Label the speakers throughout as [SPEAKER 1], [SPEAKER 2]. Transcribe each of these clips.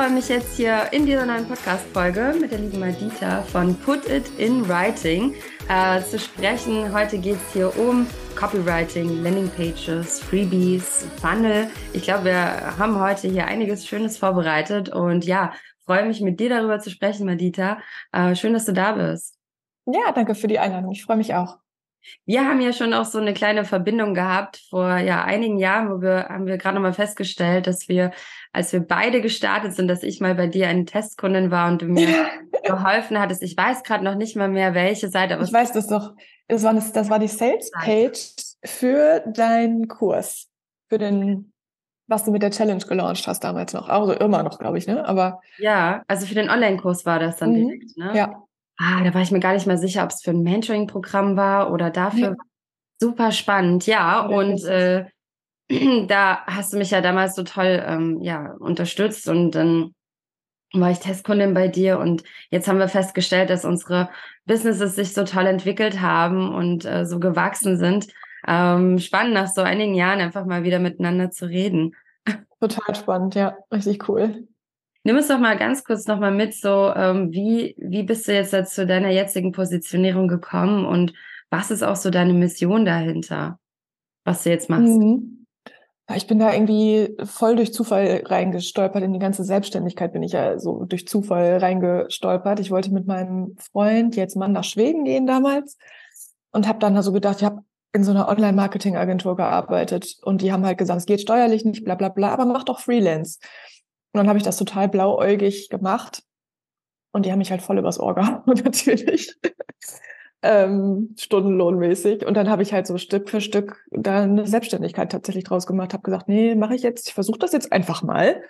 [SPEAKER 1] freue mich jetzt hier in dieser neuen Podcast-Folge mit der lieben Madita von Put It in Writing äh, zu sprechen. Heute geht es hier um Copywriting, Landingpages, Freebies, Funnel. Ich glaube, wir haben heute hier einiges Schönes vorbereitet und ja, freue mich mit dir darüber zu sprechen, Madita. Äh, schön, dass du da bist.
[SPEAKER 2] Ja, danke für die Einladung. Ich freue mich auch.
[SPEAKER 1] Wir haben ja schon auch so eine kleine Verbindung gehabt vor ja einigen Jahren, wo wir haben wir gerade noch mal festgestellt, dass wir, als wir beide gestartet sind, dass ich mal bei dir eine Testkundin war und du mir geholfen hattest. Ich weiß gerade noch nicht mal mehr welche Seite,
[SPEAKER 2] aber ich weiß das doch. Das war, das, das war die Sales Page für deinen Kurs, für den was du mit der Challenge gelauncht hast damals noch, also immer noch, glaube ich, ne? Aber
[SPEAKER 1] ja, also für den Online-Kurs war das dann mhm. direkt, ne?
[SPEAKER 2] Ja.
[SPEAKER 1] Ah, da war ich mir gar nicht mehr sicher, ob es für ein Mentoring-Programm war oder dafür. Ja. Super spannend, ja. ja und äh, da hast du mich ja damals so toll ähm, ja, unterstützt und dann war ich Testkundin bei dir und jetzt haben wir festgestellt, dass unsere Businesses sich so toll entwickelt haben und äh, so gewachsen sind. Ähm, spannend, nach so einigen Jahren einfach mal wieder miteinander zu reden.
[SPEAKER 2] Total spannend, ja, richtig cool.
[SPEAKER 1] Nimm es doch mal ganz kurz noch mal mit, so ähm, wie, wie bist du jetzt zu deiner jetzigen Positionierung gekommen und was ist auch so deine Mission dahinter, was du jetzt machst?
[SPEAKER 2] Mhm. Ich bin da irgendwie voll durch Zufall reingestolpert. In die ganze Selbstständigkeit bin ich ja so durch Zufall reingestolpert. Ich wollte mit meinem Freund, jetzt Mann, nach Schweden gehen damals und habe dann so gedacht, ich habe in so einer Online-Marketing-Agentur gearbeitet und die haben halt gesagt, es geht steuerlich nicht, bla bla bla, aber mach doch Freelance. Und dann habe ich das total blauäugig gemacht. Und die haben mich halt voll übers Ohr gehauen, natürlich. ähm, stundenlohnmäßig. Und dann habe ich halt so Stück für Stück da eine Selbstständigkeit tatsächlich draus gemacht. Habe gesagt, nee, mache ich jetzt, ich versuche das jetzt einfach mal.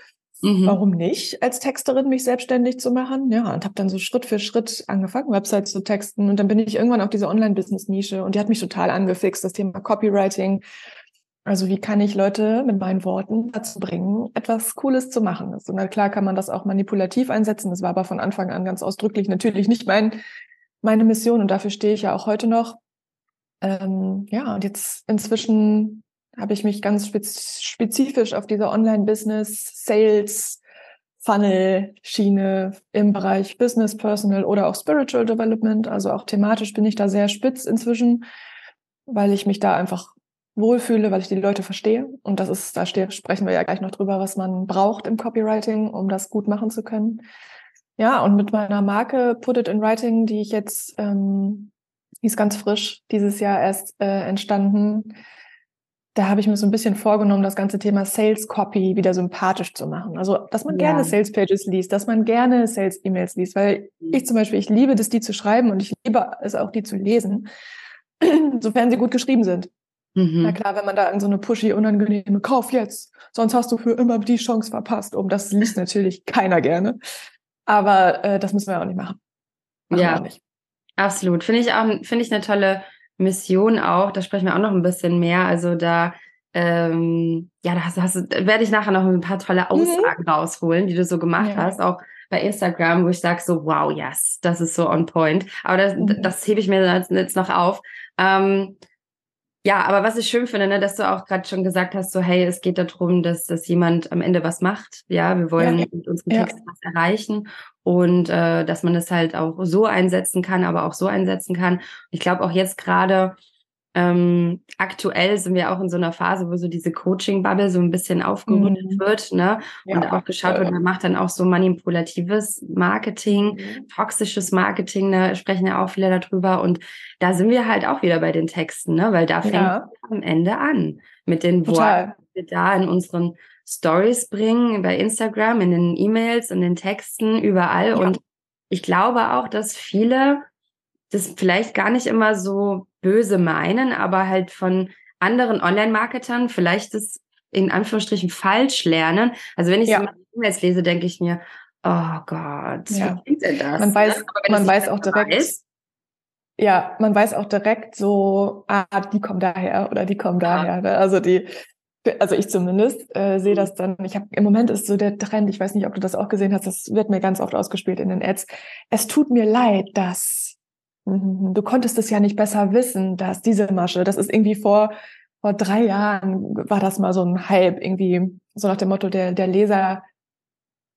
[SPEAKER 2] Mhm. Warum nicht, als Texterin mich selbstständig zu machen? Ja, und habe dann so Schritt für Schritt angefangen, Websites zu texten. Und dann bin ich irgendwann auf diese Online-Business-Nische und die hat mich total angefixt, das Thema Copywriting also wie kann ich Leute mit meinen Worten dazu bringen, etwas Cooles zu machen? Also, na klar kann man das auch manipulativ einsetzen. Das war aber von Anfang an ganz ausdrücklich natürlich nicht mein, meine Mission und dafür stehe ich ja auch heute noch. Ähm, ja, und jetzt inzwischen habe ich mich ganz spezifisch auf diese Online-Business, Sales, Funnel-Schiene im Bereich Business, Personal oder auch Spiritual Development. Also auch thematisch bin ich da sehr spitz inzwischen, weil ich mich da einfach wohlfühle, weil ich die Leute verstehe. Und das ist, da sprechen wir ja gleich noch drüber, was man braucht im Copywriting, um das gut machen zu können. Ja, und mit meiner Marke Put It in Writing, die ich jetzt, ähm, die ist ganz frisch dieses Jahr erst äh, entstanden. Da habe ich mir so ein bisschen vorgenommen, das ganze Thema Sales Copy wieder sympathisch zu machen. Also, dass man ja. gerne Sales Pages liest, dass man gerne Sales E-Mails liest, weil mhm. ich zum Beispiel, ich liebe das, die zu schreiben und ich liebe es auch, die zu lesen, sofern sie gut geschrieben sind. Mhm. Na klar, wenn man da in so eine pushy, unangenehme Kauf jetzt, sonst hast du für immer die Chance verpasst. Um das liest natürlich keiner gerne. Aber äh, das müssen wir auch nicht machen.
[SPEAKER 1] machen ja, nicht. absolut. Finde ich auch, finde ich eine tolle Mission auch. Da sprechen wir auch noch ein bisschen mehr. Also da, ähm, ja, da hast, hast, werde ich nachher noch ein paar tolle mhm. Aussagen mhm. rausholen, die du so gemacht ja. hast. Auch bei Instagram, wo ich sage so, wow, yes, das ist so on point. Aber das, mhm. das hebe ich mir jetzt noch auf. Ähm, ja, aber was ich schön finde, ne, dass du auch gerade schon gesagt hast, so hey, es geht darum, dass, dass jemand am Ende was macht. Ja, wir wollen ja. mit unserem Text ja. was erreichen und äh, dass man das halt auch so einsetzen kann, aber auch so einsetzen kann. Ich glaube auch jetzt gerade ähm, aktuell sind wir auch in so einer Phase, wo so diese Coaching-Bubble so ein bisschen aufgerundet mhm. wird, ne? Ja, und auch geschaut wird, man macht dann auch so manipulatives Marketing, mhm. toxisches Marketing, da sprechen ja auch viele darüber. Und da sind wir halt auch wieder bei den Texten, ne? Weil da fängt ja. am Ende an mit den Total. Worten, die wir da in unseren Stories bringen, bei Instagram, in den E-Mails, in den Texten, überall. Ja. Und ich glaube auch, dass viele das vielleicht gar nicht immer so böse meinen, aber halt von anderen Online-Marketern vielleicht das in Anführungsstrichen falsch lernen. Also wenn ich ja. so E-Mails lese, denke ich mir, oh Gott,
[SPEAKER 2] ja. wie denn das? Man weiß, man weiß auch direkt, weiß, ja, man weiß auch direkt so, ah, die kommen daher oder die kommen ja. daher. Ne? Also die, also ich zumindest äh, sehe das dann. Ich habe im Moment ist so der Trend. Ich weiß nicht, ob du das auch gesehen hast. Das wird mir ganz oft ausgespielt in den Ads. Es tut mir leid, dass Mhm. Du konntest es ja nicht besser wissen, dass diese Masche, das ist irgendwie vor, vor drei Jahren war das mal so ein Hype, irgendwie so nach dem Motto, der, der Leser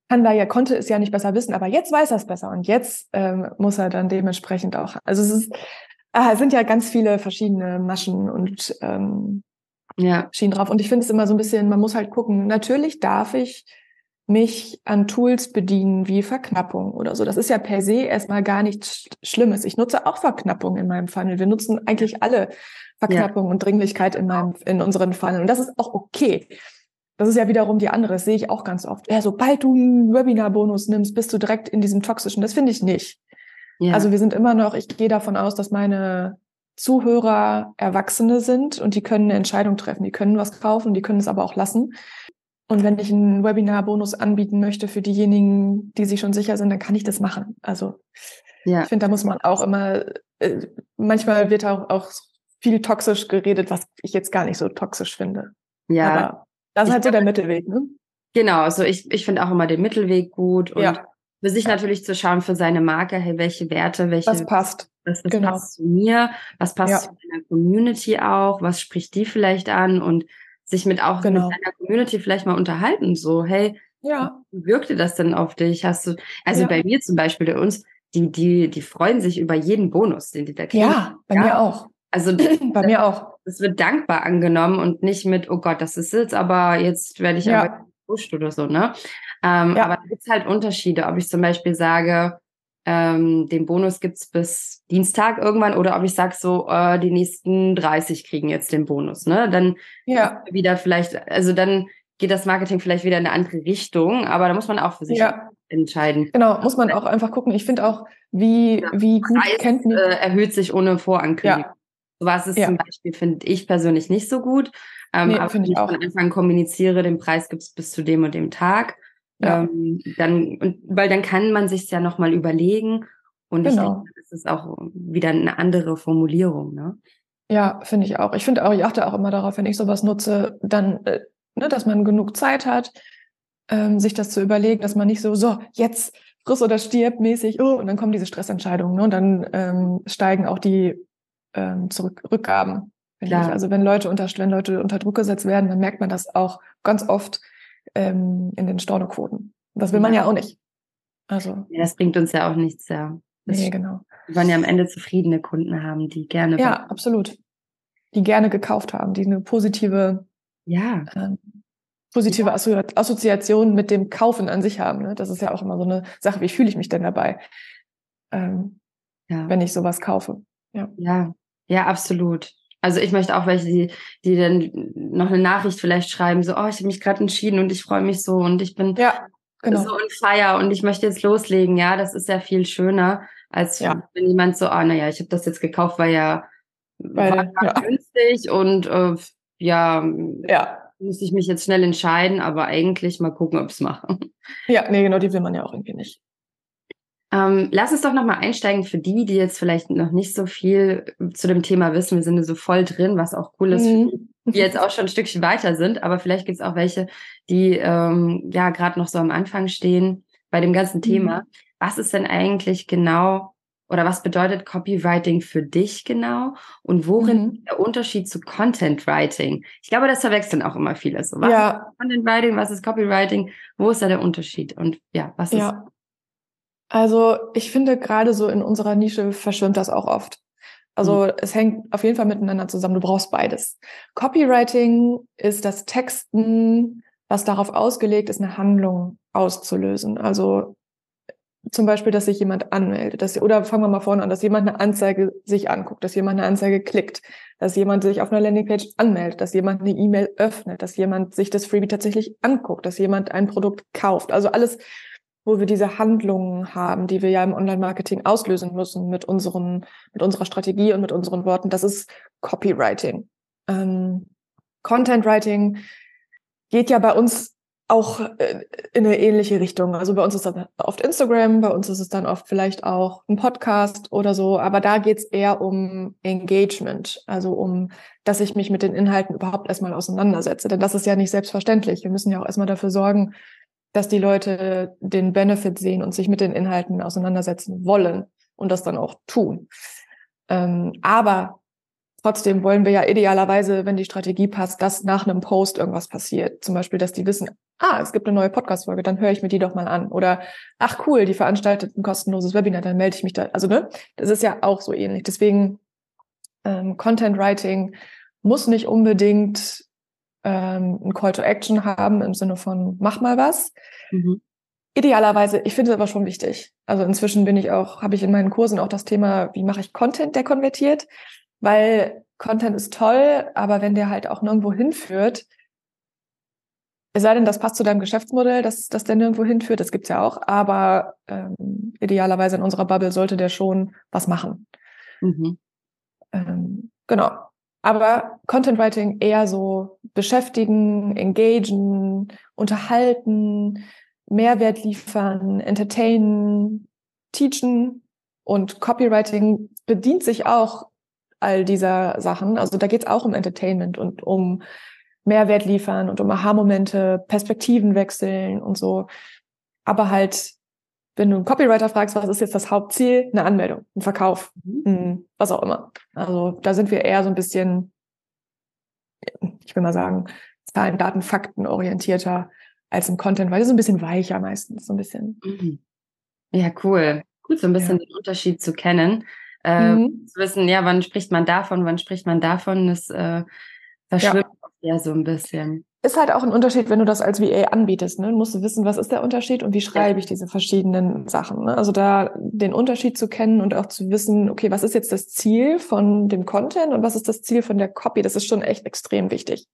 [SPEAKER 2] kann da ja, konnte es ja nicht besser wissen, aber jetzt weiß er es besser und jetzt ähm, muss er dann dementsprechend auch. Also es ist, ah, es sind ja ganz viele verschiedene Maschen und ähm, ja. Schienen drauf. Und ich finde es immer so ein bisschen, man muss halt gucken, natürlich darf ich mich an Tools bedienen wie Verknappung oder so. Das ist ja per se erstmal gar nichts Schlimmes. Ich nutze auch Verknappung in meinem Funnel. Wir nutzen eigentlich alle Verknappung ja. und Dringlichkeit in meinem, in unseren Funnel. Und das ist auch okay. Das ist ja wiederum die andere, das sehe ich auch ganz oft. Ja, sobald du einen Webinar-Bonus nimmst, bist du direkt in diesem toxischen. Das finde ich nicht. Ja. Also wir sind immer noch, ich gehe davon aus, dass meine Zuhörer Erwachsene sind und die können eine Entscheidung treffen. Die können was kaufen, die können es aber auch lassen. Und wenn ich einen Webinar-Bonus anbieten möchte für diejenigen, die sich schon sicher sind, dann kann ich das machen. Also ja. ich finde, da muss man auch immer, äh, manchmal wird auch, auch viel toxisch geredet, was ich jetzt gar nicht so toxisch finde. Ja. Aber das ist halt so der Mittelweg, ne?
[SPEAKER 1] Genau, also ich, ich finde auch immer den Mittelweg gut und ja. für sich natürlich zu schauen für seine Marke, hey, welche Werte, welche.
[SPEAKER 2] Was passt.
[SPEAKER 1] Was, was genau. passt zu mir, was passt ja. zu meiner Community auch, was spricht die vielleicht an und sich mit auch genau. mit deiner Community vielleicht mal unterhalten, so, hey, ja. wie wirkte das denn auf dich? Hast du, also ja. bei mir zum Beispiel, bei uns, die, die, die freuen sich über jeden Bonus, den die da
[SPEAKER 2] kriegen. Ja, bei ja. mir auch.
[SPEAKER 1] Also bei mir auch. Es wird dankbar angenommen und nicht mit, oh Gott, das ist jetzt aber, jetzt werde ich ja. aber gepusht oder so, ne? Ähm. Aber da gibt es halt Unterschiede, ob ich zum Beispiel sage, ähm, den Bonus gibt's bis Dienstag irgendwann oder ob ich sage so, äh, die nächsten 30 kriegen jetzt den Bonus, ne? Dann ja. wieder vielleicht, also dann geht das Marketing vielleicht wieder in eine andere Richtung, aber da muss man auch für sich ja. entscheiden.
[SPEAKER 2] Genau, muss man auch einfach gucken. Ich finde auch, wie, ja. wie gut
[SPEAKER 1] Preis, kennt man. Äh, erhöht sich ohne Vorankündigung. Ja. Was ist ja. zum Beispiel, finde ich persönlich nicht so gut. Ähm, nee, aber wenn ich auch. von Anfang kommuniziere, den Preis gibt es bis zu dem und dem Tag, ja. ähm, dann, und, weil dann kann man sich ja nochmal überlegen. Und genau. ich denke, das ist auch wieder eine andere Formulierung, ne?
[SPEAKER 2] Ja, finde ich auch. Ich finde auch, ich achte auch immer darauf, wenn ich sowas nutze, dann, äh, ne, dass man genug Zeit hat, ähm, sich das zu überlegen, dass man nicht so, so, jetzt friss oder stirb mäßig, oh, und dann kommen diese Stressentscheidungen, ne, und dann ähm, steigen auch die ähm, zurück, Rückgaben. Also wenn Leute unter, wenn Leute unter Druck gesetzt werden, dann merkt man das auch ganz oft ähm, in den Stornoquoten. Das will man ja auch nicht.
[SPEAKER 1] Also. Ja, das bringt uns ja auch nichts, ja.
[SPEAKER 2] Das nee, genau.
[SPEAKER 1] Wir wollen ja am Ende zufriedene Kunden haben, die gerne.
[SPEAKER 2] Ja, absolut. Die gerne gekauft haben, die eine positive,
[SPEAKER 1] ja.
[SPEAKER 2] Ähm, positive ja. Assoziation mit dem Kaufen an sich haben. Ne? Das ist ja auch immer so eine Sache, wie fühle ich mich denn dabei, ähm, ja. wenn ich sowas kaufe.
[SPEAKER 1] Ja. ja, ja, absolut. Also ich möchte auch welche, die, die dann noch eine Nachricht vielleicht schreiben, so, oh, ich habe mich gerade entschieden und ich freue mich so und ich bin ja, genau. so on fire und ich möchte jetzt loslegen. Ja, das ist ja viel schöner, als ja. wenn jemand so, ah, naja, ich habe das jetzt gekauft, weil ja, weil, war ja. günstig und äh, ja, ja, muss ich mich jetzt schnell entscheiden, aber eigentlich mal gucken, ob es mache.
[SPEAKER 2] Ja, nee, genau, die will man ja auch irgendwie nicht.
[SPEAKER 1] Ähm, lass uns doch nochmal einsteigen für die, die jetzt vielleicht noch nicht so viel zu dem Thema wissen. Wir sind so voll drin, was auch cool ist, mhm. die jetzt auch schon ein Stückchen weiter sind. Aber vielleicht gibt es auch welche, die ähm, ja gerade noch so am Anfang stehen bei dem ganzen mhm. Thema. Was ist denn eigentlich genau oder was bedeutet Copywriting für dich genau und worin mhm. der Unterschied zu Content Writing? Ich glaube, das verwechseln auch immer viele. So, was ja. ist Content Writing, was ist Copywriting? Wo ist da der Unterschied? Und ja, was ja. ist
[SPEAKER 2] also ich finde gerade so in unserer Nische verschwimmt das auch oft. Also mhm. es hängt auf jeden Fall miteinander zusammen. Du brauchst beides. Copywriting ist das Texten, was darauf ausgelegt ist, eine Handlung auszulösen. Also zum Beispiel, dass sich jemand anmeldet, dass, oder fangen wir mal vorne an, dass jemand eine Anzeige sich anguckt, dass jemand eine Anzeige klickt, dass jemand sich auf einer Landingpage anmeldet, dass jemand eine E-Mail öffnet, dass jemand sich das Freebie tatsächlich anguckt, dass jemand ein Produkt kauft. Also alles, wo wir diese Handlungen haben, die wir ja im Online-Marketing auslösen müssen mit unseren, mit unserer Strategie und mit unseren Worten. Das ist Copywriting. Ähm, Content Writing geht ja bei uns auch äh, in eine ähnliche Richtung. Also bei uns ist das oft Instagram, bei uns ist es dann oft vielleicht auch ein Podcast oder so, aber da geht es eher um Engagement, also um, dass ich mich mit den Inhalten überhaupt erstmal auseinandersetze. Denn das ist ja nicht selbstverständlich. Wir müssen ja auch erstmal dafür sorgen, dass die Leute den Benefit sehen und sich mit den Inhalten auseinandersetzen wollen und das dann auch tun. Ähm, aber trotzdem wollen wir ja idealerweise, wenn die Strategie passt, dass nach einem Post irgendwas passiert. Zum Beispiel, dass die wissen, ah, es gibt eine neue Podcast-Folge, dann höre ich mir die doch mal an. Oder, ach cool, die veranstaltet ein kostenloses Webinar, dann melde ich mich da. Also, ne, das ist ja auch so ähnlich. Deswegen, ähm, Content Writing muss nicht unbedingt ähm, ein Call to Action haben im Sinne von mach mal was. Mhm. Idealerweise, ich finde es aber schon wichtig. Also inzwischen bin ich auch, habe ich in meinen Kursen auch das Thema, wie mache ich Content, der konvertiert, weil Content ist toll, aber wenn der halt auch nirgendwo hinführt, es sei denn, das passt zu deinem Geschäftsmodell, dass, dass der nirgendwo hinführt, das gibt's ja auch, aber ähm, idealerweise in unserer Bubble sollte der schon was machen. Mhm. Ähm, genau. Aber Content Writing eher so beschäftigen, engagen, unterhalten, Mehrwert liefern, entertainen, teachen und Copywriting bedient sich auch all dieser Sachen. Also da geht es auch um Entertainment und um Mehrwert liefern und um Aha-Momente, Perspektiven wechseln und so. Aber halt, wenn du einen Copywriter fragst, was ist jetzt das Hauptziel? Eine Anmeldung, ein Verkauf, mhm. was auch immer. Also da sind wir eher so ein bisschen, ich will mal sagen, Zahlen, Daten, Fakten orientierter als im Content, weil das ist ein bisschen weicher meistens, so ein bisschen.
[SPEAKER 1] Mhm. Ja, cool. Gut, so ein bisschen ja. den Unterschied zu kennen. Äh, mhm. Zu wissen, ja, wann spricht man davon, wann spricht man davon, das äh, verschwimmt ja. ja so ein bisschen.
[SPEAKER 2] Ist halt auch ein Unterschied, wenn du das als VA anbietest. Ne? Du musst wissen, was ist der Unterschied und wie schreibe ich diese verschiedenen Sachen. Ne? Also da den Unterschied zu kennen und auch zu wissen, okay, was ist jetzt das Ziel von dem Content und was ist das Ziel von der Copy, das ist schon echt extrem wichtig.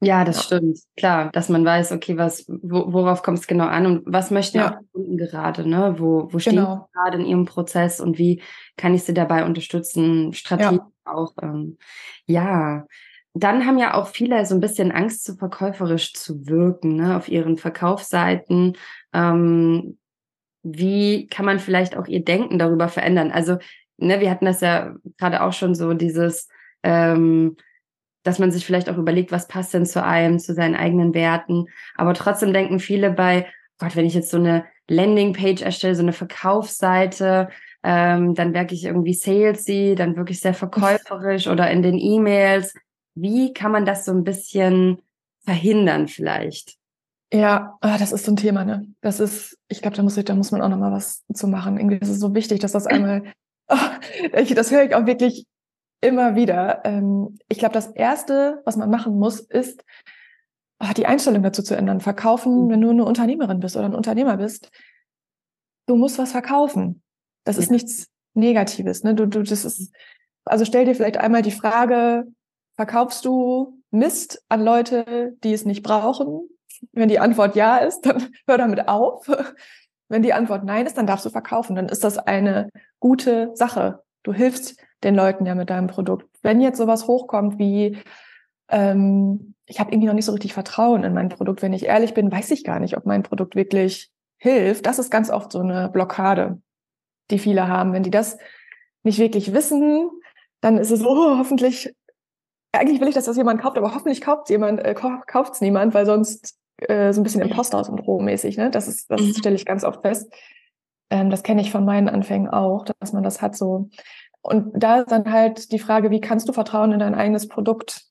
[SPEAKER 1] Ja, das ja. stimmt. Klar, dass man weiß, okay, was, wo, worauf kommt es genau an und was möchten ja. Kunden gerade, ne? Wo, wo stehen genau. sie gerade in ihrem Prozess und wie kann ich sie dabei unterstützen, Strategie ja. auch. Ähm, ja, dann haben ja auch viele so ein bisschen Angst, zu verkäuferisch zu wirken, ne, auf ihren Verkaufsseiten. Ähm, wie kann man vielleicht auch ihr Denken darüber verändern? Also, ne, wir hatten das ja gerade auch schon so, dieses, ähm, dass man sich vielleicht auch überlegt, was passt denn zu einem, zu seinen eigenen Werten. Aber trotzdem denken viele bei, Gott, wenn ich jetzt so eine Landingpage erstelle, so eine Verkaufsseite, ähm, dann wirke ich irgendwie salesy, dann wirklich sehr verkäuferisch oder in den E-Mails. Wie kann man das so ein bisschen verhindern vielleicht?
[SPEAKER 2] Ja, ah, das ist so ein Thema, ne? Das ist, ich glaube, da muss ich, da muss man auch noch mal was zu machen. Irgendwie ist es so wichtig, dass das einmal, oh, das höre ich auch wirklich immer wieder. Ähm, ich glaube, das Erste, was man machen muss, ist, ah, die Einstellung dazu zu ändern. Verkaufen, mhm. wenn du eine Unternehmerin bist oder ein Unternehmer bist, du musst was verkaufen. Das ja. ist nichts Negatives. Ne? Du, du, das ist, also stell dir vielleicht einmal die Frage, verkaufst du Mist an Leute, die es nicht brauchen? Wenn die Antwort ja ist, dann hör damit auf. Wenn die Antwort nein ist, dann darfst du verkaufen. Dann ist das eine gute Sache. Du hilfst den Leuten ja mit deinem Produkt. Wenn jetzt sowas hochkommt wie, ähm, ich habe irgendwie noch nicht so richtig Vertrauen in mein Produkt, wenn ich ehrlich bin, weiß ich gar nicht, ob mein Produkt wirklich hilft. Das ist ganz oft so eine Blockade, die viele haben. Wenn die das nicht wirklich wissen, dann ist es oh, hoffentlich, eigentlich will ich, dass das jemand kauft, aber hoffentlich kauft jemand, äh, kauft es niemand, weil sonst äh, so ein bisschen Imposter-Syndrom mäßig, ne? Das ist, das mhm. stelle ich ganz oft fest. Ähm, das kenne ich von meinen Anfängen auch, dass man das hat so. Und da ist dann halt die Frage, wie kannst du Vertrauen in dein eigenes Produkt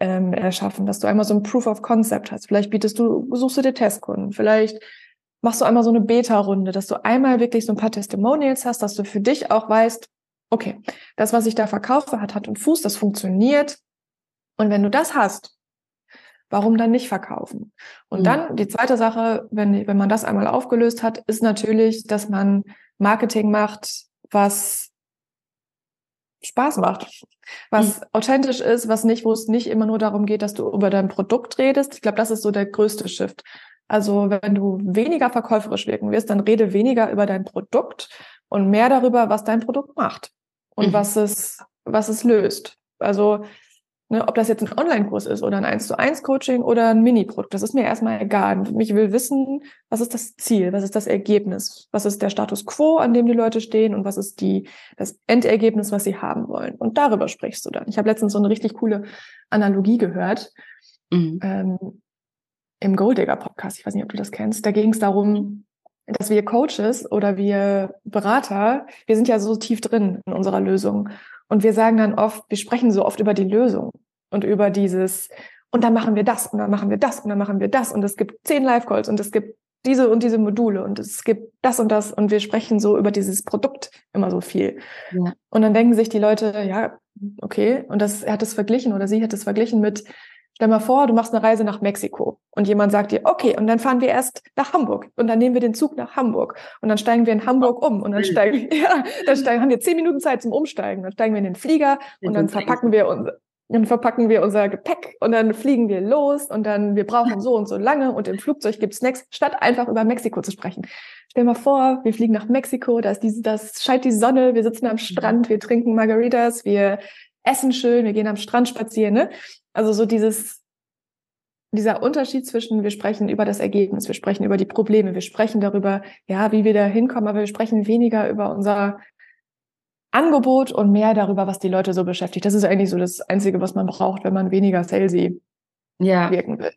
[SPEAKER 2] ähm, erschaffen, dass du einmal so ein Proof of Concept hast. Vielleicht bietest du, suchst du dir Testkunden, vielleicht machst du einmal so eine Beta-Runde, dass du einmal wirklich so ein paar Testimonials hast, dass du für dich auch weißt, okay, das, was ich da verkaufe, hat Hand und Fuß, das funktioniert. Und wenn du das hast, warum dann nicht verkaufen? Und mhm. dann die zweite Sache, wenn, wenn man das einmal aufgelöst hat, ist natürlich, dass man Marketing macht, was Spaß macht, was mhm. authentisch ist, was nicht, wo es nicht immer nur darum geht, dass du über dein Produkt redest. Ich glaube, das ist so der größte Shift. Also wenn du weniger verkäuferisch wirken wirst, dann rede weniger über dein Produkt und mehr darüber, was dein Produkt macht und mhm. was es, was es löst. Also Ne, ob das jetzt ein Online-Kurs ist oder ein 1 zu 1 Coaching oder ein Mini-Produkt, das ist mir erstmal egal. Ich will wissen, was ist das Ziel, was ist das Ergebnis, was ist der Status quo, an dem die Leute stehen und was ist die, das Endergebnis, was sie haben wollen. Und darüber sprichst du dann. Ich habe letztens so eine richtig coole Analogie gehört mhm. ähm, im Golddigger Podcast. Ich weiß nicht, ob du das kennst. Da ging es darum, dass wir Coaches oder wir Berater, wir sind ja so tief drin in unserer Lösung. Und wir sagen dann oft, wir sprechen so oft über die Lösung und über dieses, Und dann machen wir das und dann machen wir das und dann machen wir das. Und es gibt zehn Live-Calls und es gibt diese und diese Module und es gibt das und das und wir sprechen so über dieses Produkt immer so viel. Ja. Und dann denken sich die Leute, ja, okay, und das, er hat es verglichen oder sie hat es verglichen mit, stell mal vor, du machst eine Reise nach Mexiko und jemand sagt dir, okay, und dann fahren wir erst nach Hamburg und dann nehmen wir den Zug nach Hamburg und dann steigen wir in Hamburg um und dann steigen, ja, dann steigen, haben wir zehn Minuten Zeit zum Umsteigen, dann steigen wir in den Flieger und dann verpacken wir uns, dann verpacken wir unser Gepäck und dann fliegen wir los und dann wir brauchen so und so lange und im Flugzeug gibt's Snacks, statt einfach über Mexiko zu sprechen. Stell mal vor, wir fliegen nach Mexiko, da ist diese, das scheint die Sonne, wir sitzen am Strand, wir trinken Margaritas, wir essen schön, wir gehen am Strand spazieren, ne? Also so dieses dieser Unterschied zwischen wir sprechen über das Ergebnis, wir sprechen über die Probleme, wir sprechen darüber, ja, wie wir da hinkommen, aber wir sprechen weniger über unser Angebot und mehr darüber, was die Leute so beschäftigt. Das ist eigentlich so das Einzige, was man braucht, wenn man weniger salesy ja. wirken will.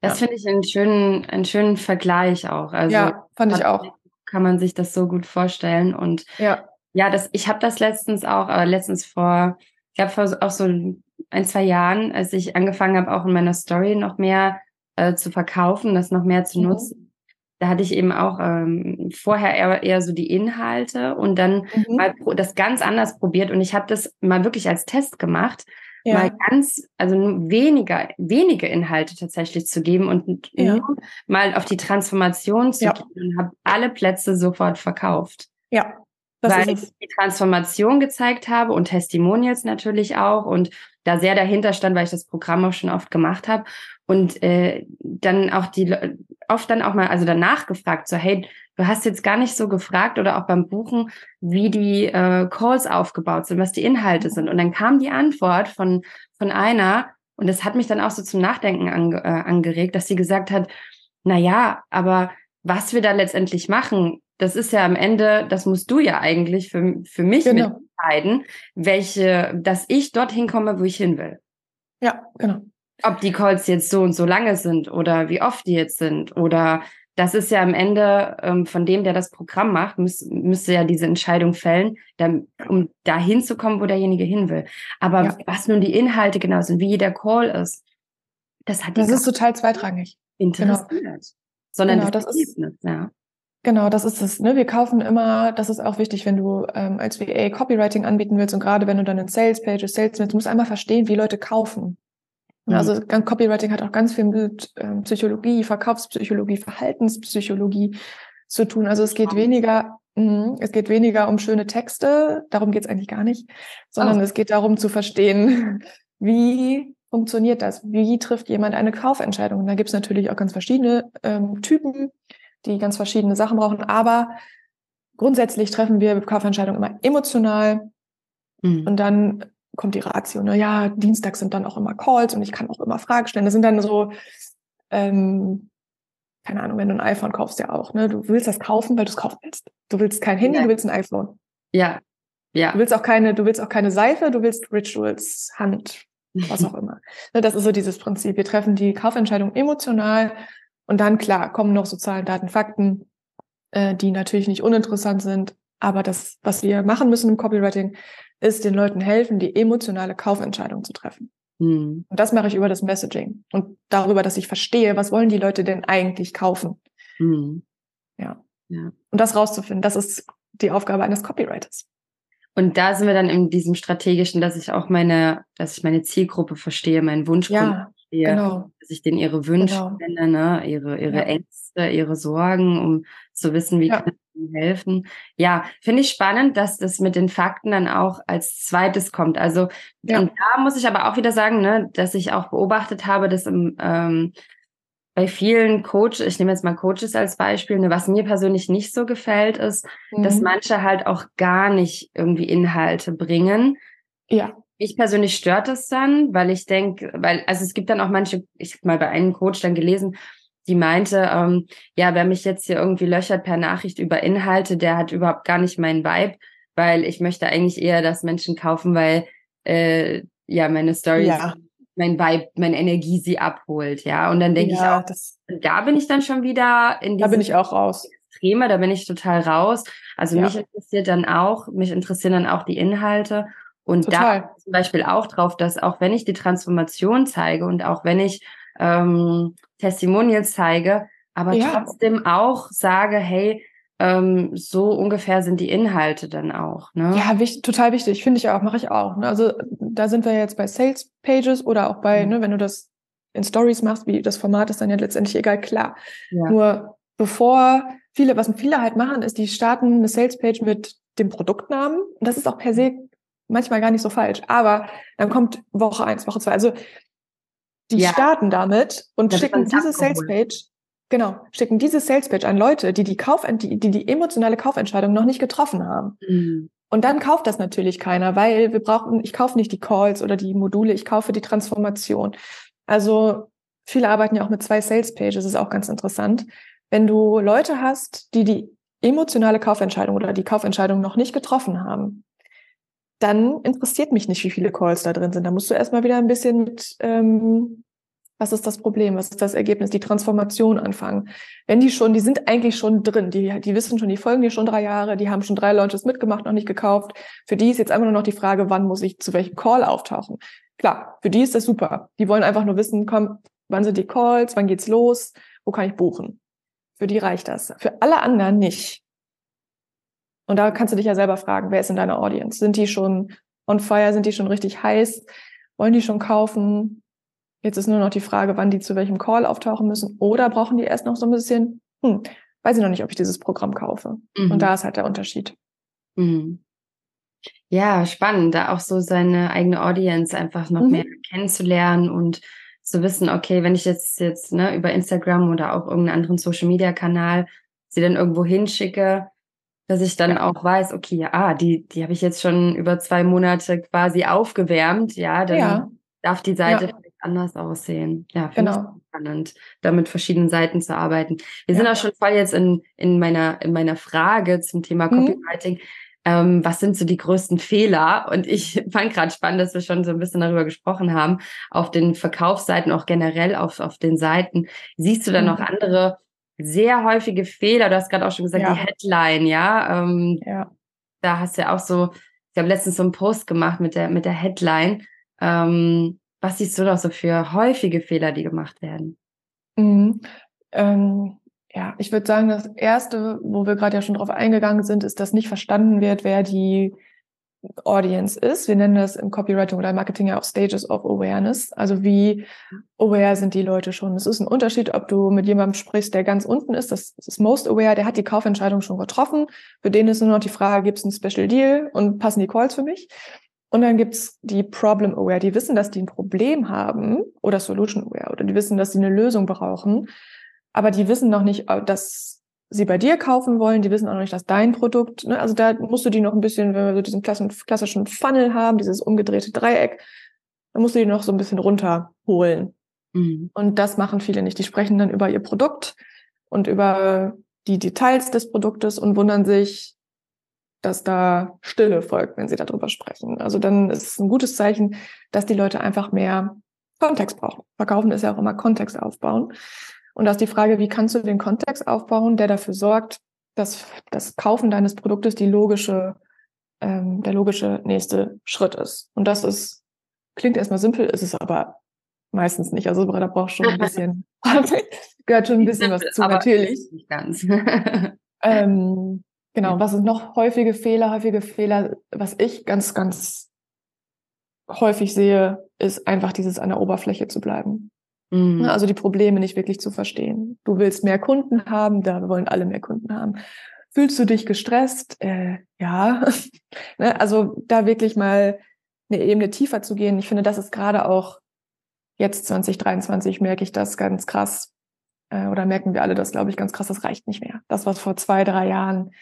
[SPEAKER 1] Das ja. finde ich einen schönen, einen schönen Vergleich auch. Also
[SPEAKER 2] ja, fand ich auch.
[SPEAKER 1] Kann man sich das so gut vorstellen. Und
[SPEAKER 2] ja,
[SPEAKER 1] ja das, ich habe das letztens auch, äh, letztens vor, ich glaube, vor auch so ein, zwei Jahren, als ich angefangen habe, auch in meiner Story noch mehr äh, zu verkaufen, das noch mehr zu mhm. nutzen, da hatte ich eben auch ähm, vorher eher, eher so die Inhalte und dann mhm. mal das ganz anders probiert und ich habe das mal wirklich als Test gemacht, ja. mal ganz, also weniger, wenige Inhalte tatsächlich zu geben und ja. mal auf die Transformation zu ja. gehen und habe alle Plätze sofort verkauft.
[SPEAKER 2] Ja.
[SPEAKER 1] Weil ich die Transformation gezeigt habe und Testimonials natürlich auch und da sehr dahinter stand, weil ich das Programm auch schon oft gemacht habe und äh, dann auch die oft dann auch mal also danach gefragt so hey du hast jetzt gar nicht so gefragt oder auch beim Buchen wie die äh, Calls aufgebaut sind was die Inhalte sind. Und dann kam die Antwort von von einer und das hat mich dann auch so zum Nachdenken ange, äh, angeregt dass sie gesagt hat na ja aber was wir da letztendlich machen das ist ja am Ende, das musst du ja eigentlich für, für mich genau. entscheiden, welche, dass ich dorthin komme, wo ich hin will.
[SPEAKER 2] Ja, genau.
[SPEAKER 1] Ob die Calls jetzt so und so lange sind oder wie oft die jetzt sind oder das ist ja am Ende ähm, von dem, der das Programm macht, müß, müsste ja diese Entscheidung fällen, dann, um da hinzukommen, wo derjenige hin will. Aber ja. was nun die Inhalte genau sind, wie jeder Call ist, das hat
[SPEAKER 2] Das ist total zweitrangig.
[SPEAKER 1] Interessiert. Genau. Sondern genau, das, das Ergebnis, ist, ja.
[SPEAKER 2] Genau, das ist es. Ne? Wir kaufen immer, das ist auch wichtig, wenn du ähm, als VA Copywriting anbieten willst und gerade wenn du dann in Sales Pages, Sales du musst einmal verstehen, wie Leute kaufen. Mhm. Also Copywriting hat auch ganz viel mit ähm, Psychologie, Verkaufspsychologie, Verhaltenspsychologie zu tun. Also es geht wow. weniger, mh, es geht weniger um schöne Texte, darum geht es eigentlich gar nicht, sondern oh. es geht darum zu verstehen, wie funktioniert das? Wie trifft jemand eine Kaufentscheidung? Und da gibt es natürlich auch ganz verschiedene ähm, Typen die ganz verschiedene Sachen brauchen. Aber grundsätzlich treffen wir Kaufentscheidungen immer emotional. Mhm. Und dann kommt die Ratio. Ne? Ja, Dienstag sind dann auch immer Calls und ich kann auch immer Fragen stellen. Das sind dann so, ähm, keine Ahnung, wenn du ein iPhone kaufst, ja auch. Ne? Du willst das kaufen, weil du es kaufen willst. Du willst kein Handy, ja. du willst ein iPhone.
[SPEAKER 1] Ja. Ja.
[SPEAKER 2] Du willst auch keine, du willst auch keine Seife, du willst Rituals, Hand, was auch immer. Ne, das ist so dieses Prinzip. Wir treffen die Kaufentscheidung emotional und dann, klar, kommen noch so Zahlen, Daten, Fakten, äh, die natürlich nicht uninteressant sind. Aber das, was wir machen müssen im Copywriting, ist den Leuten helfen, die emotionale Kaufentscheidung zu treffen. Mhm. Und das mache ich über das Messaging und darüber, dass ich verstehe, was wollen die Leute denn eigentlich kaufen. Mhm. Ja. ja. Und das rauszufinden, das ist die Aufgabe eines Copywriters.
[SPEAKER 1] Und da sind wir dann in diesem strategischen, dass ich auch meine, dass ich meine Zielgruppe verstehe, meinen Wunschkunden
[SPEAKER 2] ja, verstehe, genau.
[SPEAKER 1] dass ich denen ihre Wünsche genau. nenne, ne? ihre, ihre ja. Ängste, ihre Sorgen, um zu wissen, wie ja. kann ich ihnen helfen. Ja, finde ich spannend, dass das mit den Fakten dann auch als zweites kommt. Also, ja. und da muss ich aber auch wieder sagen, ne, dass ich auch beobachtet habe, dass im, ähm, bei vielen Coaches, ich nehme jetzt mal Coaches als Beispiel, ne, was mir persönlich nicht so gefällt, ist, mhm. dass manche halt auch gar nicht irgendwie Inhalte bringen.
[SPEAKER 2] Ja.
[SPEAKER 1] Ich persönlich stört das dann, weil ich denke, weil, also es gibt dann auch manche, ich habe mal bei einem Coach dann gelesen, die meinte, ähm, ja, wer mich jetzt hier irgendwie löchert per Nachricht über Inhalte, der hat überhaupt gar nicht meinen Vibe, weil ich möchte eigentlich eher, dass Menschen kaufen, weil äh, ja meine Stories ja mein Vibe, meine Energie sie abholt, ja. Und dann denke ja, ich auch, das, da bin ich dann schon wieder in
[SPEAKER 2] Da bin ich auch raus.
[SPEAKER 1] Extreme, da bin ich total raus. Also ja. mich interessiert dann auch, mich interessieren dann auch die Inhalte. Und Total. da zum Beispiel auch drauf, dass auch wenn ich die Transformation zeige und auch wenn ich ähm, Testimonials zeige, aber ja. trotzdem auch sage, hey, ähm, so ungefähr sind die Inhalte dann auch. Ne?
[SPEAKER 2] Ja, wichtig, total wichtig, finde ich auch, mache ich auch. Ne? Also da sind wir jetzt bei Sales Pages oder auch bei, mhm. ne, wenn du das in Stories machst, wie das Format ist dann ja letztendlich egal, klar. Ja. Nur bevor viele, was viele halt machen, ist, die starten eine Sales Page mit dem Produktnamen. Und das ist auch per se manchmal gar nicht so falsch. Aber dann kommt Woche eins, Woche zwei. Also die ja. starten damit und das schicken diese Sales Page Genau, schicken diese Salespage an Leute, die die, Kauf die, die, die emotionale Kaufentscheidung noch nicht getroffen haben. Mhm. Und dann kauft das natürlich keiner, weil wir brauchen, ich kaufe nicht die Calls oder die Module, ich kaufe die Transformation. Also viele arbeiten ja auch mit zwei Salespages, ist auch ganz interessant. Wenn du Leute hast, die die emotionale Kaufentscheidung oder die Kaufentscheidung noch nicht getroffen haben, dann interessiert mich nicht, wie viele Calls da drin sind. Da musst du erstmal wieder ein bisschen mit ähm, was ist das Problem? Was ist das Ergebnis? Die Transformation anfangen. Wenn die schon, die sind eigentlich schon drin, die, die wissen schon, die folgen dir schon drei Jahre, die haben schon drei Launches mitgemacht, noch nicht gekauft. Für die ist jetzt einfach nur noch die Frage, wann muss ich zu welchem Call auftauchen? Klar, für die ist das super. Die wollen einfach nur wissen, komm, wann sind die Calls, wann geht's los, wo kann ich buchen? Für die reicht das. Für alle anderen nicht. Und da kannst du dich ja selber fragen, wer ist in deiner Audience? Sind die schon on fire? Sind die schon richtig heiß? Wollen die schon kaufen? Jetzt ist nur noch die Frage, wann die zu welchem Call auftauchen müssen. Oder brauchen die erst noch so ein bisschen, hm, weiß ich noch nicht, ob ich dieses Programm kaufe. Mhm. Und da ist halt der Unterschied.
[SPEAKER 1] Mhm. Ja, spannend, da auch so seine eigene Audience einfach noch mhm. mehr kennenzulernen und zu wissen, okay, wenn ich jetzt jetzt ne, über Instagram oder auch irgendeinen anderen Social Media Kanal sie dann irgendwo hinschicke, dass ich dann ja. auch weiß, okay, ja, ah, die die habe ich jetzt schon über zwei Monate quasi aufgewärmt, ja, dann ja. darf die Seite ja anders aussehen. Ja, finde genau. spannend, da mit verschiedenen Seiten zu arbeiten. Wir sind auch schon voll jetzt in, in, meiner, in meiner Frage zum Thema mhm. Copywriting. Mhm. Ähm, was sind so die größten Fehler? Und ich fand gerade spannend, dass wir schon so ein bisschen darüber gesprochen haben. Auf den Verkaufsseiten, auch generell auf, auf den Seiten. Siehst du da mhm. noch andere sehr häufige Fehler? Du hast gerade auch schon gesagt, ja. die Headline, ja? Ähm, ja. Da hast du ja auch so, ich habe letztens so einen Post gemacht mit der, mit der Headline. Ähm, was siehst du da so für häufige Fehler, die gemacht werden?
[SPEAKER 2] Mhm. Ähm, ja, ich würde sagen, das erste, wo wir gerade ja schon drauf eingegangen sind, ist, dass nicht verstanden wird, wer die Audience ist. Wir nennen das im Copywriting oder Marketing ja auch Stages of Awareness. Also wie aware sind die Leute schon? Es ist ein Unterschied, ob du mit jemandem sprichst, der ganz unten ist, das ist most aware, der hat die Kaufentscheidung schon getroffen. Für den ist nur noch die Frage, gibt es einen Special Deal und passen die Calls für mich? Und dann gibt's die Problem Aware, die wissen, dass die ein Problem haben oder Solution Aware oder die wissen, dass sie eine Lösung brauchen, aber die wissen noch nicht, dass sie bei dir kaufen wollen, die wissen auch noch nicht, dass dein Produkt, ne? also da musst du die noch ein bisschen, wenn wir so diesen klassischen Funnel haben, dieses umgedrehte Dreieck, dann musst du die noch so ein bisschen runterholen. Mhm. Und das machen viele nicht. Die sprechen dann über ihr Produkt und über die Details des Produktes und wundern sich, dass da Stille folgt, wenn sie darüber sprechen. Also dann ist es ein gutes Zeichen, dass die Leute einfach mehr Kontext brauchen. Verkaufen ist ja auch immer Kontext aufbauen. Und da ist die Frage, wie kannst du den Kontext aufbauen, der dafür sorgt, dass das Kaufen deines Produktes die logische, ähm, der logische nächste Schritt ist. Und das ist, klingt erstmal simpel, ist es aber meistens nicht. Also da brauchst du schon ein bisschen, gehört schon ein bisschen was zu, natürlich. Nicht ganz. ähm, Genau, was sind noch häufige Fehler? Häufige Fehler, was ich ganz, ganz häufig sehe, ist einfach dieses an der Oberfläche zu bleiben. Mhm. Also die Probleme nicht wirklich zu verstehen. Du willst mehr Kunden haben, da wollen alle mehr Kunden haben. Fühlst du dich gestresst? Äh, ja. Ne, also da wirklich mal eine Ebene tiefer zu gehen. Ich finde, das ist gerade auch jetzt 2023 merke ich das ganz krass. Äh, oder merken wir alle das, glaube ich, ganz krass. Das reicht nicht mehr. Das, was vor zwei, drei Jahren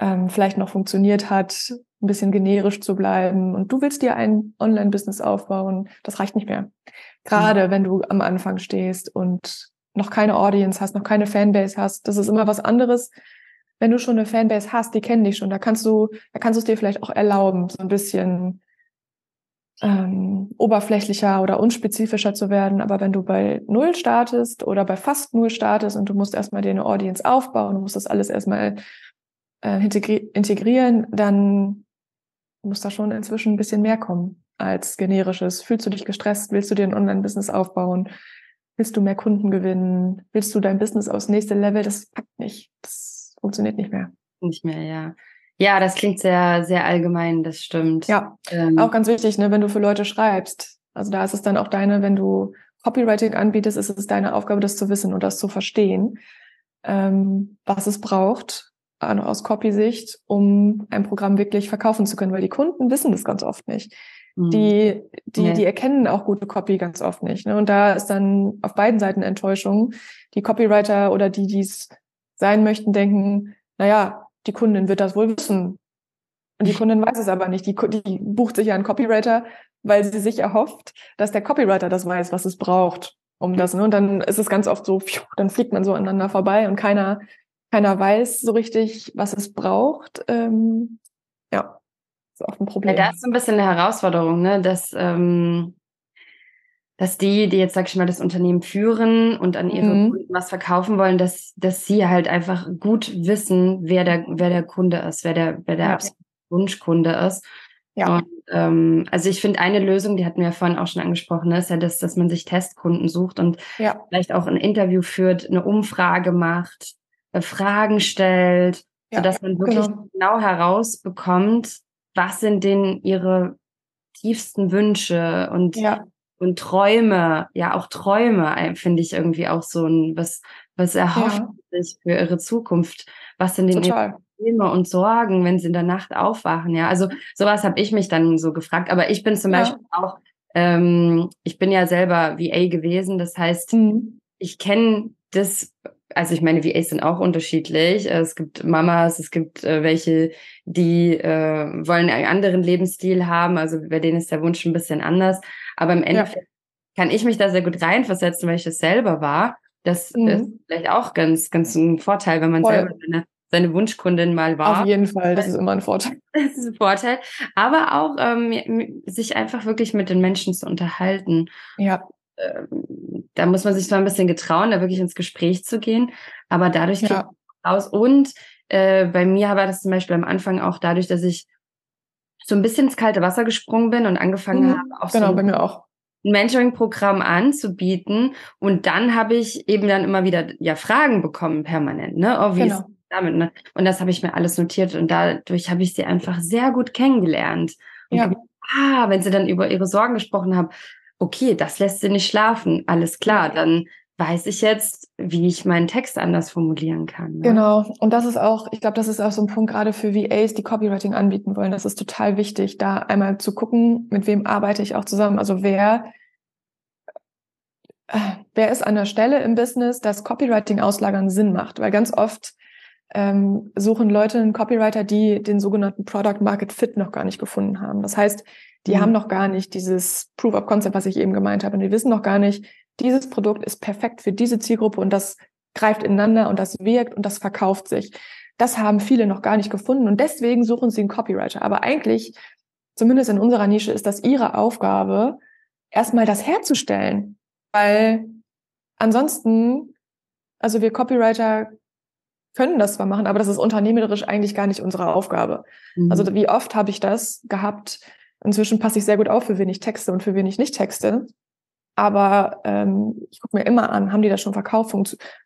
[SPEAKER 2] ähm, vielleicht noch funktioniert hat, ein bisschen generisch zu bleiben und du willst dir ein Online-Business aufbauen, das reicht nicht mehr. Gerade mhm. wenn du am Anfang stehst und noch keine Audience hast, noch keine Fanbase hast, das ist immer was anderes. Wenn du schon eine Fanbase hast, die kennen dich schon, da kannst du, da kannst du es dir vielleicht auch erlauben, so ein bisschen ähm, oberflächlicher oder unspezifischer zu werden. Aber wenn du bei Null startest oder bei fast Null startest und du musst erstmal dir eine Audience aufbauen, du musst das alles erstmal äh, integri integrieren, dann muss da schon inzwischen ein bisschen mehr kommen als generisches. Fühlst du dich gestresst? Willst du dir ein Online-Business aufbauen? Willst du mehr Kunden gewinnen? Willst du dein Business aufs nächste Level? Das packt nicht. Das funktioniert nicht mehr.
[SPEAKER 1] Nicht mehr, ja. Ja, das klingt sehr, sehr allgemein, das stimmt.
[SPEAKER 2] Ja, ähm, auch ganz wichtig, ne, wenn du für Leute schreibst. Also da ist es dann auch deine, wenn du Copywriting anbietest, ist es deine Aufgabe, das zu wissen und das zu verstehen, ähm, was es braucht aus Copy-Sicht, um ein Programm wirklich verkaufen zu können, weil die Kunden wissen das ganz oft nicht. Mhm. Die, die, nee. die erkennen auch gute Copy ganz oft nicht. Ne? Und da ist dann auf beiden Seiten Enttäuschung. Die Copywriter oder die, die es sein möchten, denken, naja, die Kundin wird das wohl wissen. Und die Kundin weiß es aber nicht. Die, die bucht sich ja einen Copywriter, weil sie sich erhofft, dass der Copywriter das weiß, was es braucht, um das. Ne? Und dann ist es ganz oft so, pfiuh, dann fliegt man so aneinander vorbei und keiner, keiner weiß so richtig, was es braucht. Ähm, ja, ist auch ein Problem.
[SPEAKER 1] Ja, da ist so ein bisschen eine Herausforderung, ne? dass, ähm, dass die, die jetzt, sag ich mal, das Unternehmen führen und an ihre mhm. Kunden was verkaufen wollen, dass, dass sie halt einfach gut wissen, wer der, wer der Kunde ist, wer der, wer der ja. Wunschkunde ist. Ja. Und, ähm, also ich finde eine Lösung, die hatten wir vorhin auch schon angesprochen, ist ja das, dass man sich Testkunden sucht und ja. vielleicht auch ein Interview führt, eine Umfrage macht, Fragen stellt, ja, sodass man wirklich genau. genau herausbekommt, was sind denn ihre tiefsten Wünsche und ja und Träume, ja auch Träume, äh, finde ich irgendwie auch so ein, was, was erhofft ja. sich für ihre Zukunft, was sind denn ihre Probleme und Sorgen, wenn sie in der Nacht aufwachen, ja, also sowas habe ich mich dann so gefragt, aber ich bin zum ja. Beispiel auch, ähm, ich bin ja selber VA gewesen, das heißt, mhm. ich kenne das also ich meine, VAs sind auch unterschiedlich. Es gibt Mamas, es gibt äh, welche, die äh, wollen einen anderen Lebensstil haben. Also bei denen ist der Wunsch ein bisschen anders. Aber im Endeffekt ja. kann ich mich da sehr gut reinversetzen, weil ich es selber war. Das mhm. ist vielleicht auch ganz, ganz ein Vorteil, wenn man Voll. selber seine, seine Wunschkundin mal war.
[SPEAKER 2] Auf jeden Fall, das ist immer ein Vorteil.
[SPEAKER 1] Das ist ein Vorteil. Aber auch ähm, sich einfach wirklich mit den Menschen zu unterhalten.
[SPEAKER 2] Ja.
[SPEAKER 1] Ähm, da muss man sich zwar ein bisschen getrauen, da wirklich ins Gespräch zu gehen, aber dadurch ja. geht raus. Und äh, bei mir war das zum Beispiel am Anfang auch dadurch, dass ich so ein bisschen ins kalte Wasser gesprungen bin und angefangen mhm, habe,
[SPEAKER 2] auch genau, so mir auch.
[SPEAKER 1] ein Mentoring-Programm anzubieten. Und dann habe ich eben dann immer wieder ja Fragen bekommen, permanent, ne? Oh, wie genau. ist damit, ne? Und das habe ich mir alles notiert und dadurch habe ich sie einfach sehr gut kennengelernt. Und ja. ah, wenn sie dann über ihre Sorgen gesprochen haben, okay, das lässt sie nicht schlafen, alles klar, dann weiß ich jetzt, wie ich meinen Text anders formulieren kann.
[SPEAKER 2] Ne? Genau. Und das ist auch, ich glaube, das ist auch so ein Punkt gerade für VAs, die Copywriting anbieten wollen. Das ist total wichtig, da einmal zu gucken, mit wem arbeite ich auch zusammen. Also wer, äh, wer ist an der Stelle im Business, dass Copywriting auslagern Sinn macht? Weil ganz oft ähm, suchen Leute einen Copywriter, die den sogenannten Product Market Fit noch gar nicht gefunden haben. Das heißt, die mhm. haben noch gar nicht dieses Proof of Concept, was ich eben gemeint habe. Und die wissen noch gar nicht, dieses Produkt ist perfekt für diese Zielgruppe und das greift ineinander und das wirkt und das verkauft sich. Das haben viele noch gar nicht gefunden und deswegen suchen sie einen Copywriter. Aber eigentlich, zumindest in unserer Nische, ist das ihre Aufgabe, erstmal das herzustellen. Weil ansonsten, also wir Copywriter können das zwar machen, aber das ist unternehmerisch eigentlich gar nicht unsere Aufgabe. Mhm. Also wie oft habe ich das gehabt? Inzwischen passe ich sehr gut auf, für wen ich texte und für wen ich nicht texte. Aber ähm, ich gucke mir immer an, haben die das schon verkauft?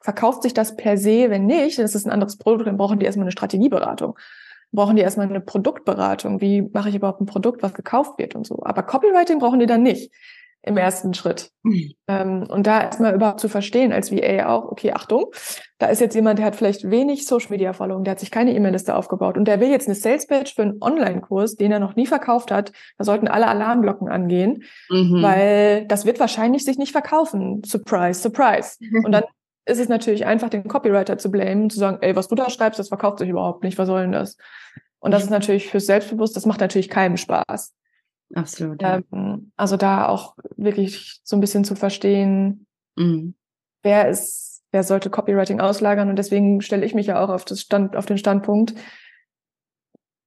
[SPEAKER 2] Verkauft sich das per se? Wenn nicht, dann ist es ein anderes Produkt, dann brauchen die erstmal eine Strategieberatung. Brauchen die erstmal eine Produktberatung. Wie mache ich überhaupt ein Produkt, was gekauft wird und so. Aber Copywriting brauchen die dann nicht im ersten Schritt. Mhm. Ähm, und da erstmal überhaupt zu verstehen als VA auch, okay, Achtung, da ist jetzt jemand, der hat vielleicht wenig Social Media Following, der hat sich keine E-Mail-Liste aufgebaut und der will jetzt eine Sales Page für einen Online-Kurs, den er noch nie verkauft hat. Da sollten alle Alarmglocken angehen, mhm. weil das wird wahrscheinlich sich nicht verkaufen. Surprise, surprise. Und dann ist es natürlich einfach, den Copywriter zu blamen, zu sagen, ey, was du da schreibst, das verkauft sich überhaupt nicht, was soll denn das? Und das ist natürlich fürs Selbstbewusst, das macht natürlich keinem Spaß.
[SPEAKER 1] Absolut. Ja.
[SPEAKER 2] Ähm, also da auch wirklich so ein bisschen zu verstehen, mhm. wer ist, wer sollte Copywriting auslagern und deswegen stelle ich mich ja auch auf das Stand, auf den Standpunkt,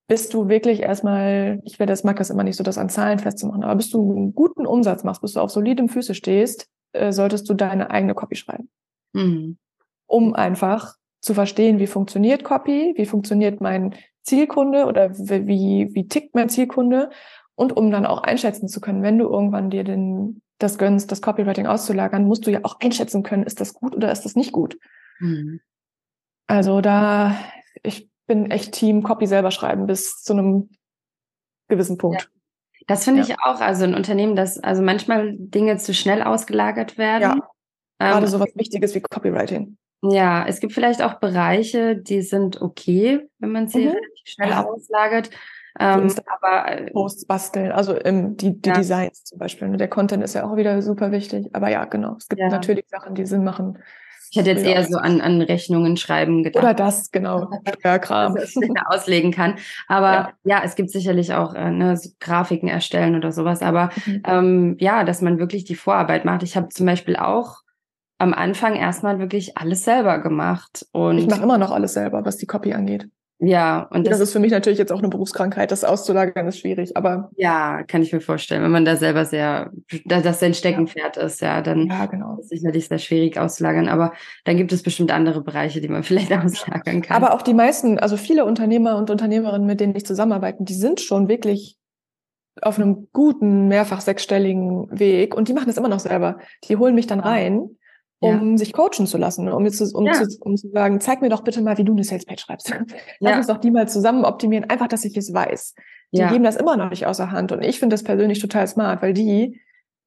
[SPEAKER 2] bist du wirklich erstmal, ich werde das mag das immer nicht so, das an Zahlen festzumachen, aber bis du einen guten Umsatz machst, bis du auf solidem Füße stehst, äh, solltest du deine eigene Copy schreiben. Mhm. Um einfach zu verstehen, wie funktioniert Copy, wie funktioniert mein Zielkunde oder wie, wie tickt mein Zielkunde und um dann auch einschätzen zu können, wenn du irgendwann dir den, das gönnst, das Copywriting auszulagern, musst du ja auch einschätzen können, ist das gut oder ist das nicht gut. Mhm. Also da, ich bin echt Team Copy selber schreiben bis zu einem gewissen Punkt. Ja.
[SPEAKER 1] Das finde ja. ich auch. Also ein Unternehmen, das also manchmal Dinge zu schnell ausgelagert werden. Ja.
[SPEAKER 2] Ähm, Gerade so was Wichtiges wie Copywriting.
[SPEAKER 1] Ja, es gibt vielleicht auch Bereiche, die sind okay, wenn man sie mhm. schnell auslagert.
[SPEAKER 2] Ähm, aber äh, Posts basteln, also ähm, die, die ja. Designs zum Beispiel. Ne? Der Content ist ja auch wieder super wichtig. Aber ja, genau. Es gibt ja. natürlich Sachen, die Sinn machen.
[SPEAKER 1] Ich hätte jetzt eher so an, an Rechnungen schreiben gedacht.
[SPEAKER 2] Oder das, genau. Steuerkram.
[SPEAKER 1] Dass ich da auslegen kann. Aber ja. ja, es gibt sicherlich auch äh, ne, so Grafiken erstellen oder sowas. Aber mhm. ähm, ja, dass man wirklich die Vorarbeit macht. Ich habe zum Beispiel auch am Anfang erstmal wirklich alles selber gemacht. Und
[SPEAKER 2] ich mache immer noch alles selber, was die Copy angeht.
[SPEAKER 1] Ja, und
[SPEAKER 2] das, das, ist für mich natürlich jetzt auch eine Berufskrankheit. Das auszulagern ist schwierig, aber.
[SPEAKER 1] Ja, kann ich mir vorstellen. Wenn man da selber sehr, dass das sein Steckenpferd ist, ja, dann ja, genau. ist es sicherlich sehr schwierig auszulagern. Aber dann gibt es bestimmt andere Bereiche, die man vielleicht auslagern kann.
[SPEAKER 2] Aber auch die meisten, also viele Unternehmer und Unternehmerinnen, mit denen ich zusammenarbeite, die sind schon wirklich auf einem guten, mehrfach sechsstelligen Weg und die machen das immer noch selber. Die holen mich dann rein um ja. sich coachen zu lassen, um, zu, um, ja. zu, um zu sagen, zeig mir doch bitte mal, wie du eine Salespage schreibst. Lass ja. uns doch die mal zusammen optimieren, einfach, dass ich es weiß. Die geben das immer noch nicht außer Hand. Und ich finde das persönlich total smart, weil die,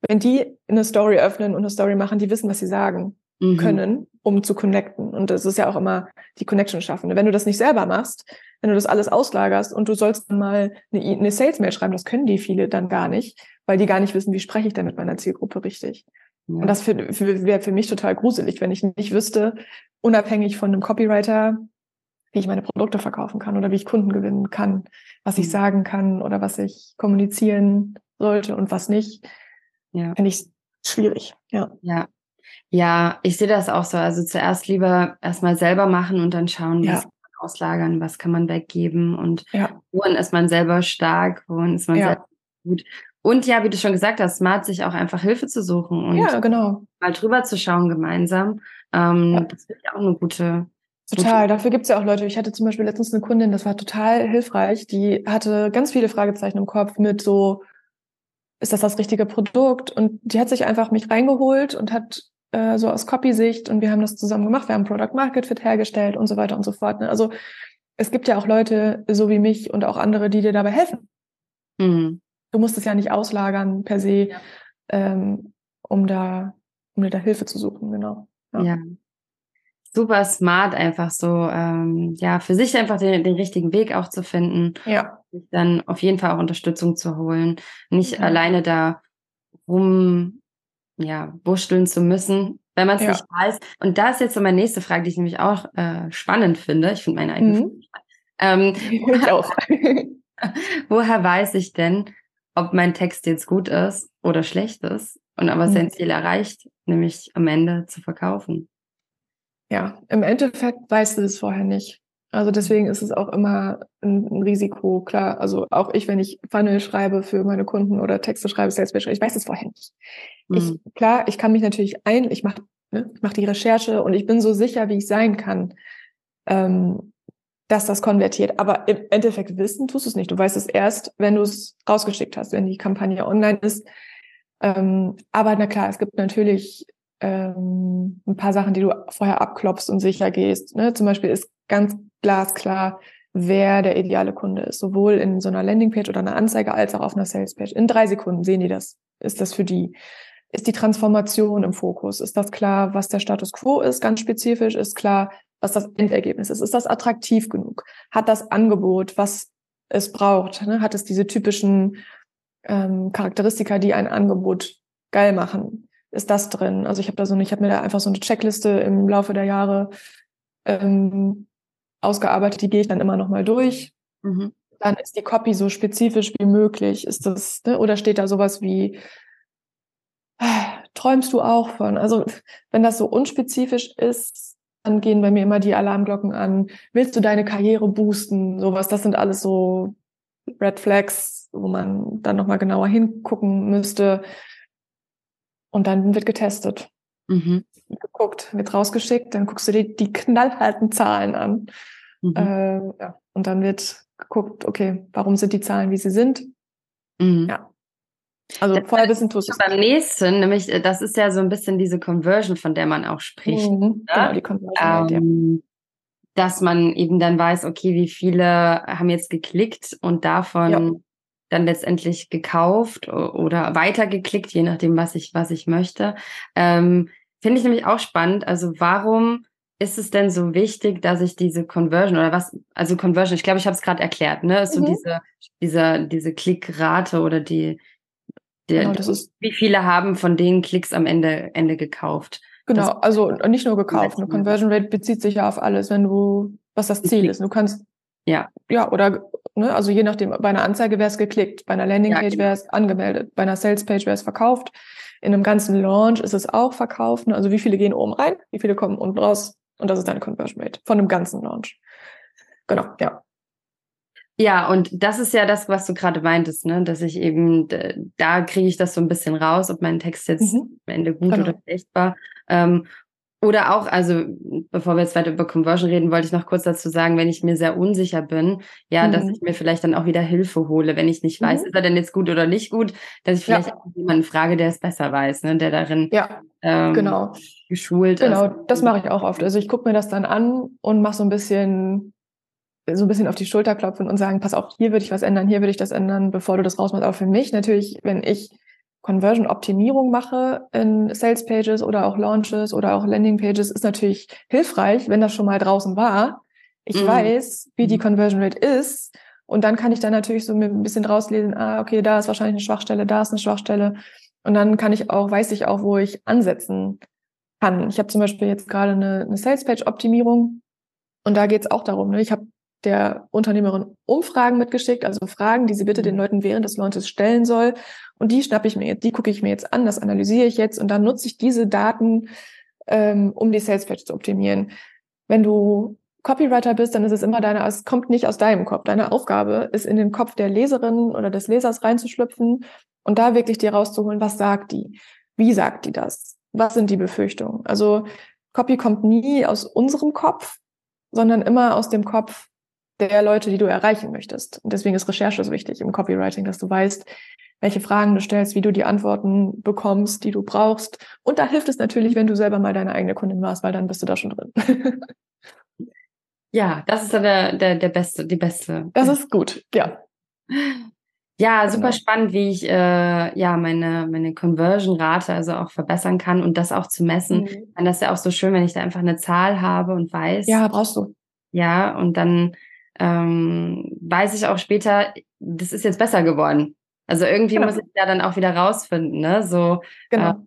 [SPEAKER 2] wenn die eine Story öffnen und eine Story machen, die wissen, was sie sagen mhm. können, um zu connecten. Und das ist ja auch immer die Connection schaffen. Wenn du das nicht selber machst, wenn du das alles auslagerst und du sollst dann mal eine, eine Sales-Mail schreiben, das können die viele dann gar nicht, weil die gar nicht wissen, wie spreche ich denn mit meiner Zielgruppe richtig. Und das wäre für mich total gruselig, wenn ich nicht wüsste, unabhängig von einem Copywriter, wie ich meine Produkte verkaufen kann oder wie ich Kunden gewinnen kann, was ich mhm. sagen kann oder was ich kommunizieren sollte und was nicht. Ja. Finde ich schwierig. Ja.
[SPEAKER 1] Ja. Ja, ich sehe das auch so. Also zuerst lieber erstmal selber machen und dann schauen, ja. was kann man auslagern, was kann man weggeben und ja. worin ist man selber stark, worin ist man ja. selber gut. Und ja, wie du schon gesagt hast, smart sich auch einfach Hilfe zu suchen und
[SPEAKER 2] ja, genau.
[SPEAKER 1] mal drüber zu schauen gemeinsam. Ähm, ja. Das finde ich auch eine gute.
[SPEAKER 2] Total, gute dafür gibt es ja auch Leute. Ich hatte zum Beispiel letztens eine Kundin, das war total hilfreich. Die hatte ganz viele Fragezeichen im Kopf mit so, ist das das richtige Produkt? Und die hat sich einfach mich reingeholt und hat äh, so aus Copy-Sicht und wir haben das zusammen gemacht. Wir haben Product Market Fit hergestellt und so weiter und so fort. Ne? Also es gibt ja auch Leute, so wie mich und auch andere, die dir dabei helfen. Mhm. Du musst es ja nicht auslagern per se, ja. ähm, um da, um dir da Hilfe zu suchen, genau.
[SPEAKER 1] Ja. ja. Super smart, einfach so, ähm, ja, für sich einfach den, den richtigen Weg auch zu finden.
[SPEAKER 2] Ja.
[SPEAKER 1] Sich dann auf jeden Fall auch Unterstützung zu holen. Nicht ja. alleine da rum, ja, wursteln zu müssen, wenn man es ja. nicht weiß. Und da ist jetzt so meine nächste Frage, die ich nämlich auch äh, spannend finde. Ich finde meine eigene mhm. ähm, ich auch. woher weiß ich denn, ob mein Text jetzt gut ist oder schlecht ist und aber mhm. sein Ziel erreicht, nämlich am Ende zu verkaufen.
[SPEAKER 2] Ja, im Endeffekt weißt du es vorher nicht. Also deswegen ist es auch immer ein, ein, Risiko, klar. Also auch ich, wenn ich Funnel schreibe für meine Kunden oder Texte schreibe, Salesforce, ich weiß es vorher nicht. Mhm. Ich, klar, ich kann mich natürlich ein, ich mache ne, ich mach die Recherche und ich bin so sicher, wie ich sein kann. Ähm, dass das konvertiert. Aber im Endeffekt wissen tust du es nicht. Du weißt es erst, wenn du es rausgeschickt hast, wenn die Kampagne online ist. Ähm, aber na klar, es gibt natürlich ähm, ein paar Sachen, die du vorher abklopfst und sicher gehst. Ne? Zum Beispiel ist ganz glasklar, wer der ideale Kunde ist, sowohl in so einer Landingpage oder einer Anzeige als auch auf einer Salespage. In drei Sekunden sehen die das. Ist das für die? Ist die Transformation im Fokus? Ist das klar, was der Status quo ist, ganz spezifisch? Ist klar, was das Endergebnis ist. Ist das attraktiv genug? Hat das Angebot, was es braucht? Ne? Hat es diese typischen ähm, Charakteristika, die ein Angebot geil machen? Ist das drin? Also ich habe da so, ich habe mir da einfach so eine Checkliste im Laufe der Jahre ähm, ausgearbeitet. Die gehe ich dann immer noch mal durch. Mhm. Dann ist die Copy so spezifisch wie möglich. Ist das ne? oder steht da sowas wie träumst du auch von? Also wenn das so unspezifisch ist, dann gehen bei mir immer die Alarmglocken an. Willst du deine Karriere boosten? Sowas, das sind alles so Red Flags, wo man dann nochmal genauer hingucken müsste. Und dann wird getestet. Mhm. Geguckt, wird rausgeschickt, dann guckst du dir die knallharten Zahlen an. Mhm. Äh, ja. Und dann wird geguckt, okay, warum sind die Zahlen, wie sie sind? Mhm. Ja.
[SPEAKER 1] Also das vorher wissen tust du Beim nächsten, nämlich, äh, das ist ja so ein bisschen diese Conversion, von der man auch spricht. Mhm, ne? Genau, die Conversion. Ähm, ja. Dass man eben dann weiß, okay, wie viele haben jetzt geklickt und davon ja. dann letztendlich gekauft oder weitergeklickt, je nachdem, was ich, was ich möchte. Ähm, Finde ich nämlich auch spannend. Also warum ist es denn so wichtig, dass ich diese Conversion oder was, also Conversion, ich glaube, ich habe es gerade erklärt, ne? Ist mhm. so diese, diese, diese Klickrate oder die, der, genau, das ist, wie viele haben von den Klicks am Ende, Ende gekauft?
[SPEAKER 2] Genau, also nicht nur gekauft. Eine Conversion Rate bezieht sich ja auf alles, wenn du, was das Ziel ist. Du kannst, ja, ja, oder, ne, also je nachdem, bei einer Anzeige wäre es geklickt, bei einer Landingpage ja, genau. wäre es angemeldet, bei einer Salespage wäre es verkauft. In einem ganzen Launch ist es auch verkauft. Ne? Also wie viele gehen oben rein, wie viele kommen unten raus. Und das ist deine Conversion Rate von einem ganzen Launch. Genau, ja.
[SPEAKER 1] Ja, und das ist ja das, was du gerade meintest, ne? dass ich eben, da kriege ich das so ein bisschen raus, ob mein Text jetzt mhm. am Ende gut genau. oder schlecht war. Ähm, oder auch, also bevor wir jetzt weiter über Conversion reden, wollte ich noch kurz dazu sagen, wenn ich mir sehr unsicher bin, ja, mhm. dass ich mir vielleicht dann auch wieder Hilfe hole, wenn ich nicht weiß, mhm. ist er denn jetzt gut oder nicht gut, dass ich vielleicht ja. jemanden frage, der es besser weiß, ne, der darin
[SPEAKER 2] ja, ähm, genau. geschult genau, ist. Genau, das mache ich auch oft. Also ich gucke mir das dann an und mache so ein bisschen so ein bisschen auf die Schulter klopfen und sagen, pass auf, hier würde ich was ändern, hier würde ich das ändern, bevor du das rausmachst. Aber für mich natürlich, wenn ich Conversion-Optimierung mache in Sales Pages oder auch Launches oder auch Landing Pages, ist natürlich hilfreich, wenn das schon mal draußen war. Ich mhm. weiß, wie die mhm. Conversion Rate ist. Und dann kann ich dann natürlich so ein bisschen rauslesen, ah, okay, da ist wahrscheinlich eine Schwachstelle, da ist eine Schwachstelle. Und dann kann ich auch, weiß ich auch, wo ich ansetzen kann. Ich habe zum Beispiel jetzt gerade eine, eine Sales Page Optimierung und da geht es auch darum, ne? ich habe der Unternehmerin Umfragen mitgeschickt, also Fragen, die sie bitte den mhm. Leuten während des Launches stellen soll. Und die schnappe ich mir jetzt, die gucke ich mir jetzt an, das analysiere ich jetzt und dann nutze ich diese Daten, ähm, um die Sales Page zu optimieren. Wenn du Copywriter bist, dann ist es immer deine, es kommt nicht aus deinem Kopf. Deine Aufgabe ist in den Kopf der Leserin oder des Lesers reinzuschlüpfen und da wirklich dir rauszuholen, was sagt die? Wie sagt die das? Was sind die Befürchtungen? Also Copy kommt nie aus unserem Kopf, sondern immer aus dem Kopf der Leute, die du erreichen möchtest. Und deswegen ist Recherche so wichtig im Copywriting, dass du weißt, welche Fragen du stellst, wie du die Antworten bekommst, die du brauchst. Und da hilft es natürlich, wenn du selber mal deine eigene Kundin warst, weil dann bist du da schon drin.
[SPEAKER 1] ja, das ist dann der, der, der beste, die beste.
[SPEAKER 2] Das ist gut, ja.
[SPEAKER 1] Ja, super genau. spannend, wie ich äh, ja meine meine Conversion-Rate also auch verbessern kann und das auch zu messen. Mhm. Und das ist ja auch so schön, wenn ich da einfach eine Zahl habe und weiß.
[SPEAKER 2] Ja, brauchst du.
[SPEAKER 1] Ja, und dann ähm, weiß ich auch später, das ist jetzt besser geworden. Also irgendwie genau. muss ich da dann auch wieder rausfinden, ne? So, genau.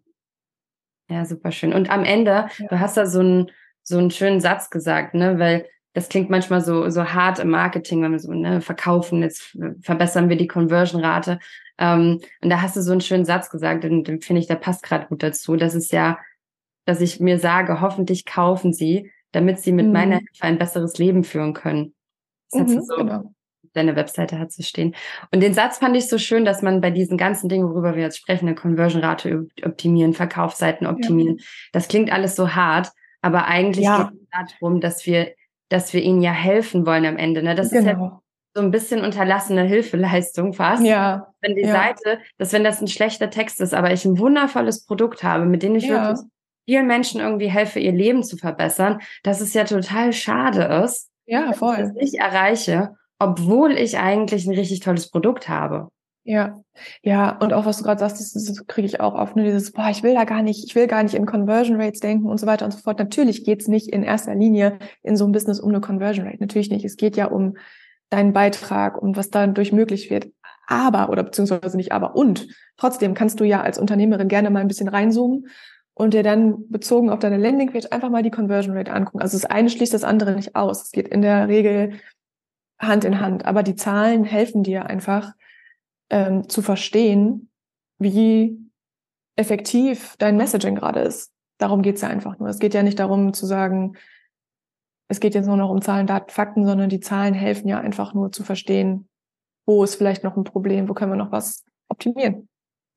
[SPEAKER 1] Äh, ja, super schön. Und am Ende, ja. du hast da so einen so einen schönen Satz gesagt, ne? Weil das klingt manchmal so so hart im Marketing, wenn wir so ne verkaufen, jetzt verbessern wir die Conversion-Rate. Ähm, und da hast du so einen schönen Satz gesagt, und den finde ich, der passt gerade gut dazu. Das ist ja, dass ich mir sage, hoffentlich kaufen sie, damit sie mit mhm. meiner Hilfe ein besseres Leben führen können. Das mhm, so genau. deine Webseite hat zu stehen. Und den Satz fand ich so schön, dass man bei diesen ganzen Dingen, worüber wir jetzt sprechen, eine Conversion-Rate optimieren, Verkaufsseiten optimieren, ja. das klingt alles so hart, aber eigentlich ja. geht es darum, dass wir, dass wir ihnen ja helfen wollen am Ende. Ne? Das genau. ist ja genau. so ein bisschen unterlassene Hilfeleistung fast.
[SPEAKER 2] Ja.
[SPEAKER 1] Wenn die ja. Seite, dass wenn das ein schlechter Text ist, aber ich ein wundervolles Produkt habe, mit dem ich wirklich vielen Menschen irgendwie helfe, ihr Leben zu verbessern, dass es ja total schade ist,
[SPEAKER 2] ja, voll.
[SPEAKER 1] Dass ich erreiche, obwohl ich eigentlich ein richtig tolles Produkt habe.
[SPEAKER 2] Ja, ja, und auch was du gerade sagst, das, das kriege ich auch oft, nur dieses, boah, ich will da gar nicht, ich will gar nicht in Conversion Rates denken und so weiter und so fort. Natürlich geht's nicht in erster Linie in so einem Business um eine Conversion Rate. Natürlich nicht. Es geht ja um deinen Beitrag, um was dadurch möglich wird. Aber, oder beziehungsweise nicht aber, und trotzdem kannst du ja als Unternehmerin gerne mal ein bisschen reinzoomen und dir dann bezogen auf deine Landingpage einfach mal die Conversion Rate angucken. Also das eine schließt das andere nicht aus. Es geht in der Regel Hand in Hand. Aber die Zahlen helfen dir einfach ähm, zu verstehen, wie effektiv dein Messaging gerade ist. Darum geht's ja einfach nur. Es geht ja nicht darum zu sagen, es geht jetzt nur noch um Zahlen, Daten, Fakten, sondern die Zahlen helfen ja einfach nur zu verstehen, wo ist vielleicht noch ein Problem, wo können wir noch was optimieren.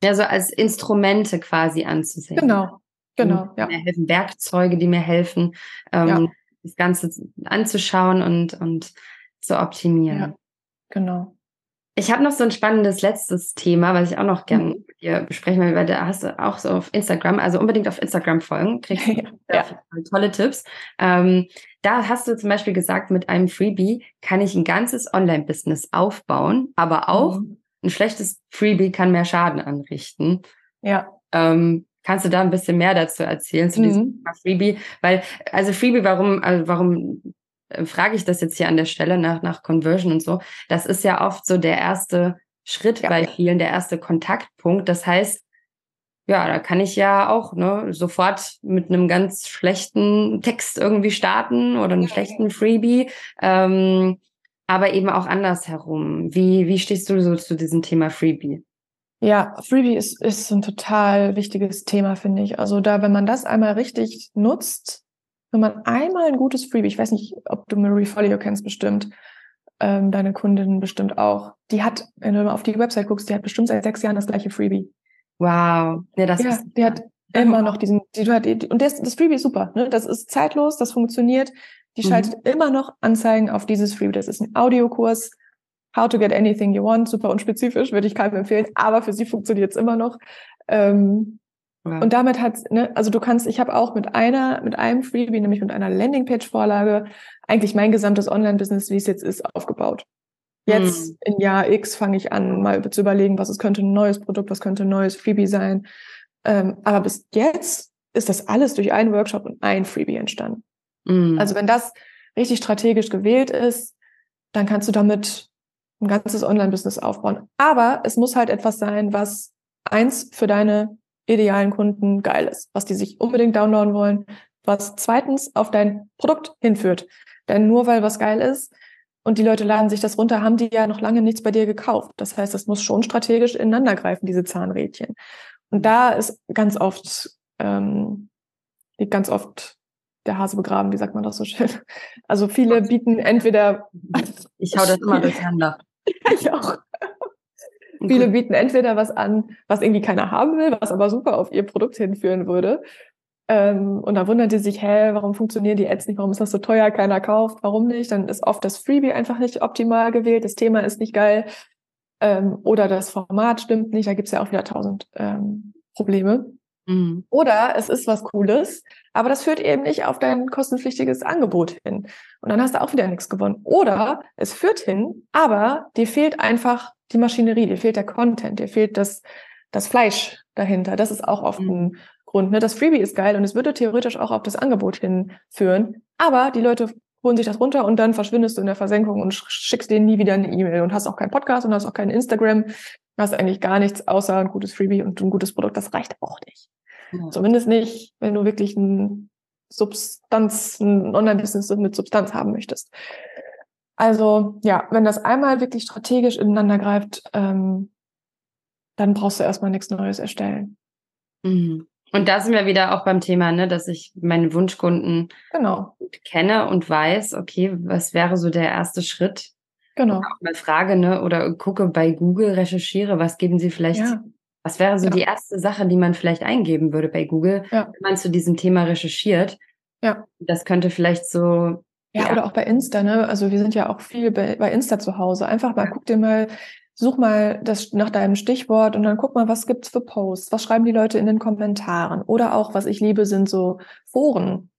[SPEAKER 1] Ja, so als Instrumente quasi anzusehen.
[SPEAKER 2] Genau, Genau,
[SPEAKER 1] ja. Mir helfen Werkzeuge, die mir helfen, ähm, ja. das Ganze anzuschauen und, und zu optimieren. Ja,
[SPEAKER 2] genau.
[SPEAKER 1] Ich habe noch so ein spannendes letztes Thema, was ich auch noch gerne mhm. mit dir besprechen will, weil da hast du auch so auf Instagram, also unbedingt auf Instagram folgen, kriegst du ja. tolle Tipps. Ähm, da hast du zum Beispiel gesagt, mit einem Freebie kann ich ein ganzes Online-Business aufbauen, aber auch mhm. ein schlechtes Freebie kann mehr Schaden anrichten.
[SPEAKER 2] Ja.
[SPEAKER 1] Ähm, kannst du da ein bisschen mehr dazu erzählen zu diesem mhm. Freebie? Weil, also Freebie, warum, also warum äh, frage ich das jetzt hier an der Stelle nach, nach Conversion und so. Das ist ja oft so der erste Schritt ja. bei vielen, der erste Kontaktpunkt. Das heißt, ja, da kann ich ja auch ne, sofort mit einem ganz schlechten Text irgendwie starten oder einem schlechten Freebie. Ähm, aber eben auch andersherum. Wie, wie stehst du so zu diesem Thema Freebie?
[SPEAKER 2] Ja, Freebie ist, ist ein total wichtiges Thema, finde ich. Also da, wenn man das einmal richtig nutzt, wenn man einmal ein gutes Freebie, ich weiß nicht, ob du Marie Folio kennst bestimmt, ähm, deine Kundin bestimmt auch, die hat, wenn du mal auf die Website guckst, die hat bestimmt seit sechs Jahren das gleiche Freebie.
[SPEAKER 1] Wow.
[SPEAKER 2] Ja, das ja, ist, die hat immer noch diesen, die, die, und das, das Freebie ist super, ne? Das ist zeitlos, das funktioniert. Die mhm. schaltet immer noch Anzeigen auf dieses Freebie. Das ist ein Audiokurs, How to get anything you want, super unspezifisch, würde ich keinem empfehlen, aber für sie funktioniert es immer noch. Ähm, ja. Und damit hat, ne, also du kannst, ich habe auch mit einer, mit einem Freebie, nämlich mit einer Landingpage-Vorlage, eigentlich mein gesamtes Online-Business, wie es jetzt ist, aufgebaut. Jetzt hm. in Jahr X fange ich an, mal zu überlegen, was es könnte ein neues Produkt, was könnte ein neues Freebie sein. Ähm, aber bis jetzt ist das alles durch einen Workshop und ein Freebie entstanden. Hm. Also wenn das richtig strategisch gewählt ist, dann kannst du damit ein ganzes Online-Business aufbauen. Aber es muss halt etwas sein, was eins für deine idealen Kunden geil ist, was die sich unbedingt downloaden wollen, was zweitens auf dein Produkt hinführt. Denn nur weil was geil ist und die Leute laden sich das runter, haben die ja noch lange nichts bei dir gekauft. Das heißt, das muss schon strategisch ineinander greifen, diese Zahnrädchen. Und da ist ganz oft, ähm, liegt ganz oft der Hase begraben, wie sagt man das so schön. Also viele bieten entweder.
[SPEAKER 1] Ich hau das immer durcheinander.
[SPEAKER 2] ich auch. Viele bieten entweder was an, was irgendwie keiner haben will, was aber super auf ihr Produkt hinführen würde. Ähm, und dann wundern die sich, hä, warum funktionieren die Ads nicht? Warum ist das so teuer? Keiner kauft. Warum nicht? Dann ist oft das Freebie einfach nicht optimal gewählt. Das Thema ist nicht geil. Ähm, oder das Format stimmt nicht. Da gibt's ja auch wieder tausend ähm, Probleme. Mhm. Oder es ist was Cooles, aber das führt eben nicht auf dein kostenpflichtiges Angebot hin. Und dann hast du auch wieder nichts gewonnen. Oder es führt hin, aber dir fehlt einfach die Maschinerie, dir fehlt der Content, dir fehlt das, das Fleisch dahinter. Das ist auch oft mhm. ein Grund. Ne? Das Freebie ist geil und es würde theoretisch auch auf das Angebot hinführen, aber die Leute holen sich das runter und dann verschwindest du in der Versenkung und schickst denen nie wieder eine E-Mail und hast auch keinen Podcast und hast auch kein Instagram, hast eigentlich gar nichts außer ein gutes Freebie und ein gutes Produkt. Das reicht auch nicht. Ja. Zumindest nicht, wenn du wirklich ein Substanz, ein Online-Business mit Substanz haben möchtest. Also ja, wenn das einmal wirklich strategisch ineinander greift, ähm, dann brauchst du erstmal nichts Neues erstellen.
[SPEAKER 1] Mhm. Und da sind wir wieder auch beim Thema, ne, dass ich meine Wunschkunden
[SPEAKER 2] genau.
[SPEAKER 1] kenne und weiß, okay, was wäre so der erste Schritt?
[SPEAKER 2] Genau.
[SPEAKER 1] auch mal frage, ne, oder gucke bei Google, recherchiere, was geben sie vielleicht, ja. Was wäre so ja. die erste Sache, die man vielleicht eingeben würde bei Google, ja. wenn man zu diesem Thema recherchiert.
[SPEAKER 2] Ja.
[SPEAKER 1] Das könnte vielleicht so
[SPEAKER 2] ja, ja, oder auch bei Insta, ne? Also wir sind ja auch viel bei, bei Insta zu Hause. Einfach mal, guck dir mal, such mal das nach deinem Stichwort und dann guck mal, was gibt's für Posts, was schreiben die Leute in den Kommentaren. Oder auch, was ich liebe, sind so Foren.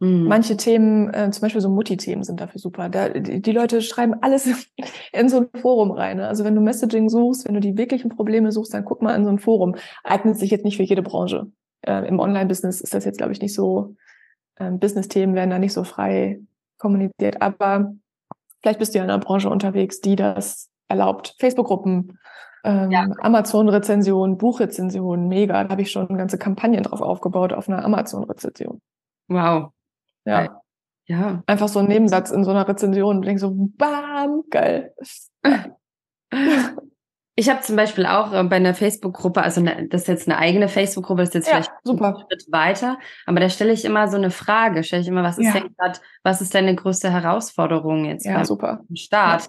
[SPEAKER 2] Mhm. Manche Themen, äh, zum Beispiel so Mutti-Themen sind dafür super. Da, die, die, Leute schreiben alles in so ein Forum rein. Ne? Also wenn du Messaging suchst, wenn du die wirklichen Probleme suchst, dann guck mal in so ein Forum. Eignet sich jetzt nicht für jede Branche. Äh, Im Online-Business ist das jetzt, glaube ich, nicht so, ähm, Business-Themen werden da nicht so frei kommuniziert. Aber vielleicht bist du ja in einer Branche unterwegs, die das erlaubt. Facebook-Gruppen, ähm, ja. Amazon-Rezension, Buchrezension, mega. Da habe ich schon ganze Kampagnen drauf aufgebaut auf einer Amazon-Rezension.
[SPEAKER 1] Wow.
[SPEAKER 2] Ja. Ja. Einfach so ein Nebensatz in so einer Rezension und denk so, bam, geil.
[SPEAKER 1] Ich habe zum Beispiel auch äh, bei einer Facebook-Gruppe, also ne, das ist jetzt eine eigene Facebook-Gruppe, das ist jetzt ja, vielleicht
[SPEAKER 2] super.
[SPEAKER 1] ein Schritt weiter, aber da stelle ich immer so eine Frage, stelle ich immer, was ist ja. denn grad, was ist deine größte Herausforderung jetzt
[SPEAKER 2] ja, beim super.
[SPEAKER 1] Start?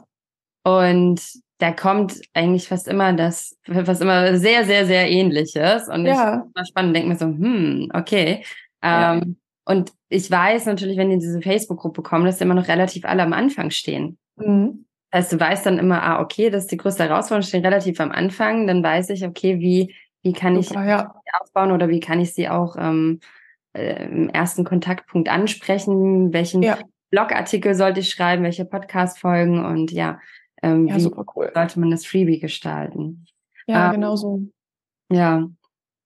[SPEAKER 1] Ja. Und da kommt eigentlich fast immer das, fast immer sehr, sehr, sehr ähnliches. Und ja. ich immer spannend, denke mir so, hm, okay. Ähm, Und ich weiß natürlich, wenn die in diese Facebook-Gruppe kommen, dass immer noch relativ alle am Anfang stehen. Mhm. Das heißt, du weißt dann immer, ah, okay, das ist die größte Herausforderung, stehen relativ am Anfang. Dann weiß ich, okay, wie, wie kann ich
[SPEAKER 2] Super, ja.
[SPEAKER 1] aufbauen oder wie kann ich sie auch ähm, äh, im ersten Kontaktpunkt ansprechen? Welchen ja. Blogartikel sollte ich schreiben? Welche Podcast-Folgen? Und ja, ähm,
[SPEAKER 2] ja,
[SPEAKER 1] wie
[SPEAKER 2] cool.
[SPEAKER 1] sollte man das Freebie gestalten?
[SPEAKER 2] Ja, ähm, genau so.
[SPEAKER 1] Ja.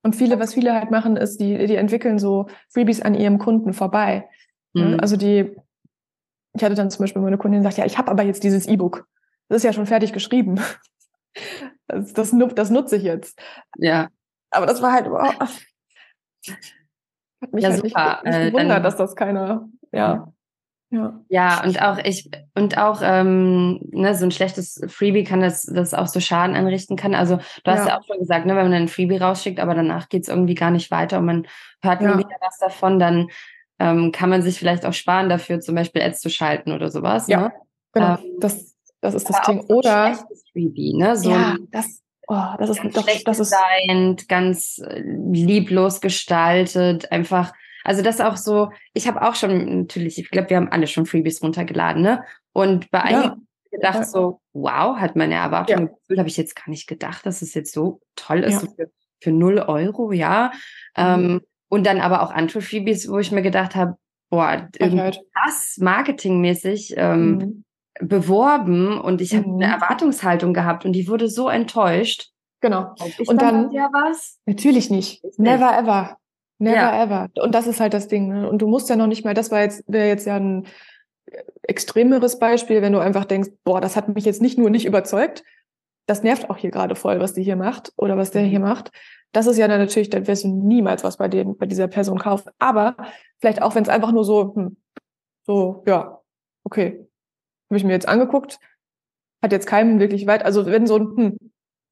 [SPEAKER 2] Und viele, was viele halt machen, ist, die, die entwickeln so Freebies an ihrem Kunden vorbei. Mhm. Also die, ich hatte dann zum Beispiel meine Kundin gesagt, ja, ich habe aber jetzt dieses E-Book. Das ist ja schon fertig geschrieben. Das, das, das nutze ich jetzt.
[SPEAKER 1] Ja.
[SPEAKER 2] Aber das war halt, oh, hat mich
[SPEAKER 1] ja,
[SPEAKER 2] halt
[SPEAKER 1] super.
[SPEAKER 2] nicht, nicht
[SPEAKER 1] äh,
[SPEAKER 2] gewundert,
[SPEAKER 1] dann,
[SPEAKER 2] dass das keiner, ja.
[SPEAKER 1] Ja. ja, und auch ich und auch ähm, ne, so ein schlechtes Freebie kann das, das auch so Schaden anrichten kann. Also du hast ja, ja auch schon gesagt, ne, wenn man ein Freebie rausschickt, aber danach geht's irgendwie gar nicht weiter und man hört nie wieder was davon, dann ähm, kann man sich vielleicht auch sparen dafür, zum Beispiel Ads zu schalten oder sowas.
[SPEAKER 2] Ja,
[SPEAKER 1] ne?
[SPEAKER 2] genau. Ähm, das, das ist das Ding. So oder
[SPEAKER 1] Freebie, ne? So
[SPEAKER 2] ja, das, oh, das ist doch, das ist
[SPEAKER 1] designt, ganz äh, lieblos gestaltet, einfach also das auch so, ich habe auch schon natürlich, ich glaube, wir haben alle schon Freebies runtergeladen, ne? Und bei einigen ja. gedacht ja. so, wow, hat meine Erwartung ja. habe ich jetzt gar nicht gedacht, dass es jetzt so toll ist ja. für, für 0 Euro, ja. Mhm. Ähm, und dann aber auch andere Freebies, wo ich mir gedacht habe, boah, irgendwas marketingmäßig ähm, mhm. beworben und ich habe eine mhm. Erwartungshaltung gehabt und die wurde so enttäuscht.
[SPEAKER 2] Genau.
[SPEAKER 1] und dann ja was?
[SPEAKER 2] Natürlich nicht. Never ever. Never ja. ever. Und das ist halt das Ding. Ne? Und du musst ja noch nicht mal, das war jetzt, wäre jetzt ja ein extremeres Beispiel, wenn du einfach denkst, boah, das hat mich jetzt nicht nur nicht überzeugt, das nervt auch hier gerade voll, was die hier macht oder was der hier mhm. macht. Das ist ja dann natürlich, dann wirst du niemals was bei dem, bei dieser Person kaufen. Aber vielleicht auch, wenn es einfach nur so, hm, so, ja, okay, habe ich mir jetzt angeguckt, hat jetzt keinem wirklich weit, also wenn so ein,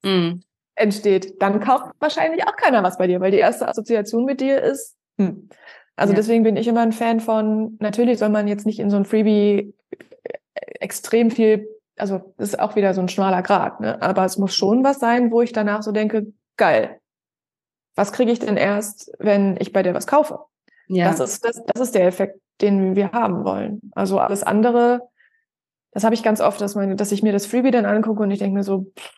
[SPEAKER 2] hm, mm entsteht, dann kauft wahrscheinlich auch keiner was bei dir, weil die erste Assoziation mit dir ist, hm. Also ja. deswegen bin ich immer ein Fan von, natürlich soll man jetzt nicht in so ein Freebie äh, extrem viel, also das ist auch wieder so ein schmaler Grad, ne? aber es muss schon was sein, wo ich danach so denke, geil, was kriege ich denn erst, wenn ich bei dir was kaufe? Ja. Das ist, das, das ist der Effekt, den wir haben wollen. Also alles andere, das habe ich ganz oft, dass, meine, dass ich mir das Freebie dann angucke und ich denke mir so,
[SPEAKER 1] pff,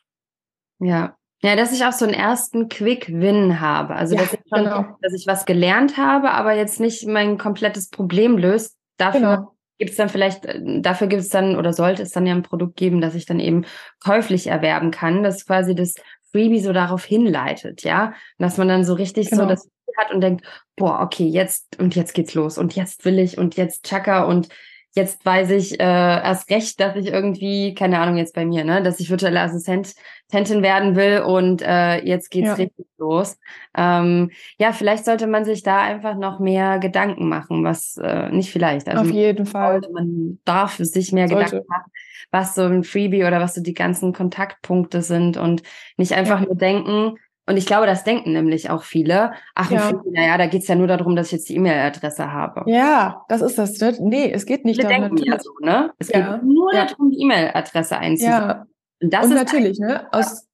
[SPEAKER 1] ja. Ja, dass ich auch so einen ersten Quick-Win habe. Also, ja, dass, ich schon, genau. dass ich was gelernt habe, aber jetzt nicht mein komplettes Problem löst. Dafür genau. gibt es dann vielleicht, äh, dafür gibt es dann oder sollte es dann ja ein Produkt geben, das ich dann eben käuflich erwerben kann, das quasi das Freebie so darauf hinleitet, ja. dass man dann so richtig genau. so das hat und denkt, boah, okay, jetzt und jetzt geht's los und jetzt will ich und jetzt Chaka und jetzt weiß ich äh, erst recht, dass ich irgendwie, keine Ahnung, jetzt bei mir, ne, dass ich virtuelle Assistentin werden will und äh, jetzt geht's ja. richtig los. Ähm, ja, vielleicht sollte man sich da einfach noch mehr Gedanken machen, was äh, nicht vielleicht.
[SPEAKER 2] Also Auf jeden Fall.
[SPEAKER 1] Man darf sich mehr sollte. Gedanken machen, was so ein Freebie oder was so die ganzen Kontaktpunkte sind und nicht einfach ja. nur denken, und ich glaube, das denken nämlich auch viele. Ach, ja. naja, da geht's ja nur darum, dass ich jetzt die E-Mail-Adresse habe.
[SPEAKER 2] Ja, das ist das. Ne? Nee, es geht nicht
[SPEAKER 1] darum. Denken ja so, ne? Es ja. geht nur ja. darum, die E-Mail-Adresse einzusetzen. Ja.
[SPEAKER 2] Und, das Und ist natürlich, ne? Aus,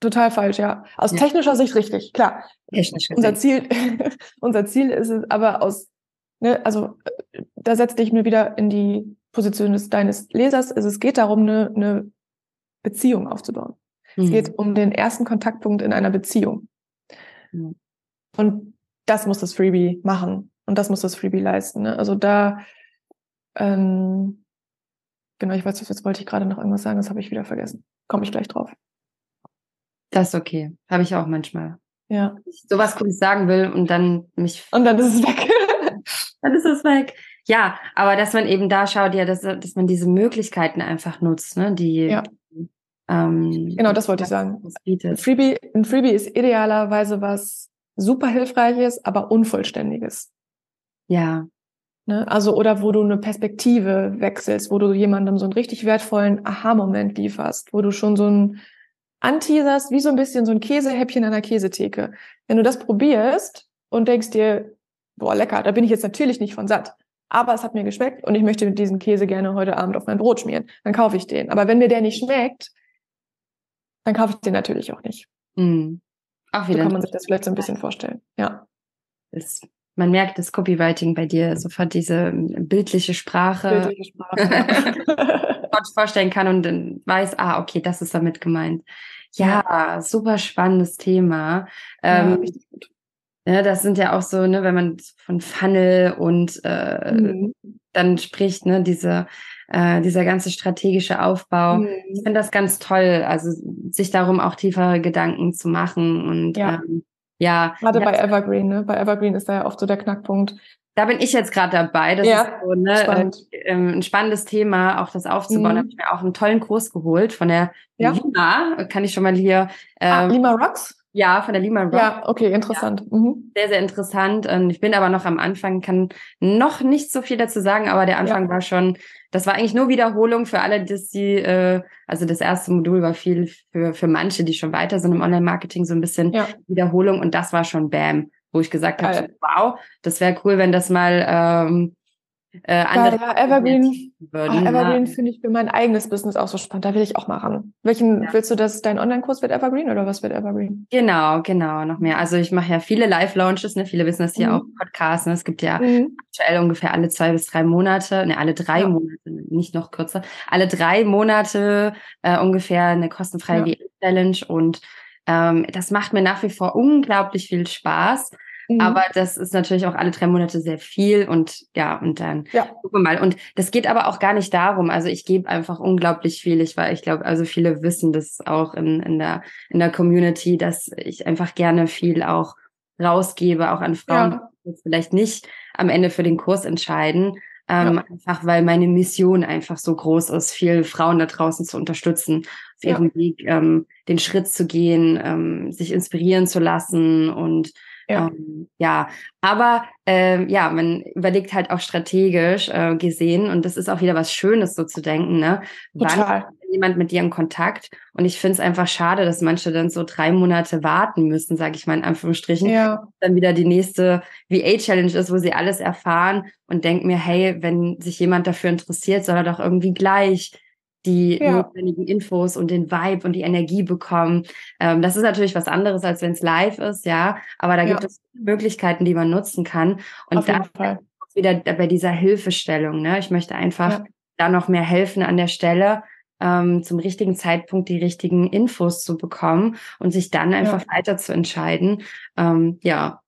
[SPEAKER 2] total falsch, ja. Aus technischer Sicht richtig, klar.
[SPEAKER 1] Technisch
[SPEAKER 2] unser Ziel, unser Ziel ist es aber aus, ne, also da setz dich mir wieder in die Position des deines Lesers. Also, es geht darum, eine, eine Beziehung aufzubauen. Es geht mhm. um den ersten Kontaktpunkt in einer Beziehung. Mhm. Und das muss das Freebie machen. Und das muss das Freebie leisten. Ne? Also da, ähm, genau, ich weiß, jetzt wollte ich gerade noch irgendwas sagen, das habe ich wieder vergessen. Komme ich gleich drauf.
[SPEAKER 1] Das ist okay. Habe ich auch manchmal.
[SPEAKER 2] Ja.
[SPEAKER 1] Ich sowas Cooles sagen will und dann mich.
[SPEAKER 2] Und dann ist es weg.
[SPEAKER 1] dann ist es weg. Ja, aber dass man eben da schaut, ja, dass, dass man diese Möglichkeiten einfach nutzt, ne, die,
[SPEAKER 2] ja. Ähm, genau, das wollte ich sagen. Ein Freebie, ein Freebie ist idealerweise was super hilfreiches, aber unvollständiges.
[SPEAKER 1] Ja.
[SPEAKER 2] Ne? Also, oder wo du eine Perspektive wechselst, wo du jemandem so einen richtig wertvollen Aha-Moment lieferst, wo du schon so ein anteaserst, wie so ein bisschen so ein Käsehäppchen an der Käsetheke. Wenn du das probierst und denkst dir, boah, lecker, da bin ich jetzt natürlich nicht von satt. Aber es hat mir geschmeckt und ich möchte mit diesem Käse gerne heute Abend auf mein Brot schmieren. Dann kaufe ich den. Aber wenn mir der nicht schmeckt, dann kaufe ich den natürlich auch nicht.
[SPEAKER 1] Mhm.
[SPEAKER 2] Auch wieder. So kann man sich das vielleicht so ein bisschen vorstellen. Ja.
[SPEAKER 1] Das man merkt das Copywriting bei dir sofort diese bildliche Sprache, bildliche Sprache. vorstellen kann und dann weiß, ah, okay, das ist damit gemeint. Ja, ja. super spannendes Thema. Ähm, ja, ne, das sind ja auch so, ne, wenn man von Funnel und äh, mhm. dann spricht, ne, diese, äh, dieser ganze strategische Aufbau. Mhm. Ich finde das ganz toll, also sich darum auch tiefere Gedanken zu machen und ja. Ähm, ja.
[SPEAKER 2] Gerade bei Evergreen, ne? Bei Evergreen ist da ja oft so der Knackpunkt.
[SPEAKER 1] Da bin ich jetzt gerade dabei. Das ja, ist so ne, spannend. Ähm, ein spannendes Thema, auch das aufzubauen. Mhm. Da habe ich mir auch einen tollen Kurs geholt von der ja. Lima. Kann ich schon mal hier.
[SPEAKER 2] Ah, ähm, ah, Lima Rocks?
[SPEAKER 1] Ja, von der Lima Rock.
[SPEAKER 2] Ja, okay, interessant. Ja, mhm.
[SPEAKER 1] Sehr, sehr interessant. Und ich bin aber noch am Anfang, kann noch nicht so viel dazu sagen, aber der Anfang ja. war schon, das war eigentlich nur Wiederholung für alle, dass die, äh, also das erste Modul war viel für, für manche, die schon weiter sind im Online-Marketing, so ein bisschen ja. Wiederholung und das war schon Bam, wo ich gesagt habe, wow, das wäre cool, wenn das mal ähm,
[SPEAKER 2] äh, andere ja, ja, Evergreen, würden. Oh, Evergreen finde ich für mein eigenes Business auch so spannend. Da will ich auch machen. Welchen ja. willst du, dass dein Online-Kurs wird Evergreen oder was wird Evergreen?
[SPEAKER 1] Genau, genau, noch mehr. Also ich mache ja viele Live-Launches, ne? Viele wissen das hier mhm. auch Podcasts. Ne? Es gibt ja mhm. aktuell ungefähr alle zwei bis drei Monate, ne, alle drei ja. Monate, nicht noch kürzer, alle drei Monate äh, ungefähr eine kostenfreie ja. Challenge und ähm, das macht mir nach wie vor unglaublich viel Spaß. Mhm. Aber das ist natürlich auch alle drei Monate sehr viel und ja, und dann ja. gucken wir mal. Und das geht aber auch gar nicht darum. Also ich gebe einfach unglaublich viel. Ich war, ich glaube, also viele wissen das auch in, in der, in der Community, dass ich einfach gerne viel auch rausgebe, auch an Frauen, ja. die vielleicht nicht am Ende für den Kurs entscheiden. Ähm, ja. Einfach weil meine Mission einfach so groß ist, viele Frauen da draußen zu unterstützen, auf ihrem. Weg ähm, den Schritt zu gehen, ähm, sich inspirieren zu lassen und ja, ähm, ja. aber ähm, ja, man überlegt halt auch strategisch äh, gesehen und das ist auch wieder was Schönes, so zu denken, ne? Total. Wann jemand mit dir in Kontakt? Und ich finde es einfach schade, dass manche dann so drei Monate warten müssen, sage ich mal in Anführungsstrichen. Ja. Dann wieder die nächste VA-Challenge ist, wo sie alles erfahren und denken mir, hey, wenn sich jemand dafür interessiert, soll er doch irgendwie gleich die ja. notwendigen Infos und den Vibe und die Energie bekommen. Ähm, das ist natürlich was anderes, als wenn es live ist, ja. Aber da ja. gibt es Möglichkeiten, die man nutzen kann. Und dann wieder bei dieser Hilfestellung. Ne? Ich möchte einfach ja. da noch mehr helfen an der Stelle, ähm, zum richtigen Zeitpunkt die richtigen Infos zu bekommen und sich dann einfach weiter zu entscheiden. Ähm, ja,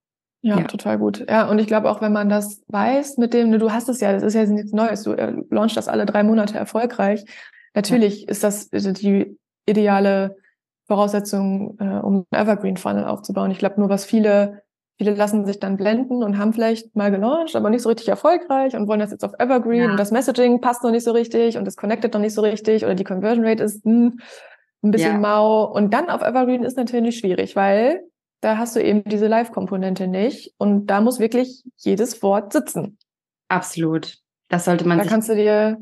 [SPEAKER 2] ja, ja, total gut. Ja, und ich glaube auch, wenn man das weiß mit dem, du hast es ja, das ist ja nichts Neues, du äh, launchst das alle drei Monate erfolgreich. Natürlich ja. ist das die ideale Voraussetzung, äh, um einen Evergreen Funnel aufzubauen. Ich glaube nur, was viele, viele lassen sich dann blenden und haben vielleicht mal gelauncht, aber nicht so richtig erfolgreich und wollen das jetzt auf Evergreen ja. und das Messaging passt noch nicht so richtig und das connected noch nicht so richtig oder die Conversion Rate ist hm, ein bisschen ja. mau. Und dann auf Evergreen ist natürlich schwierig, weil da hast du eben diese Live-Komponente nicht und da muss wirklich jedes Wort sitzen.
[SPEAKER 1] Absolut. Das sollte man
[SPEAKER 2] da kannst du dir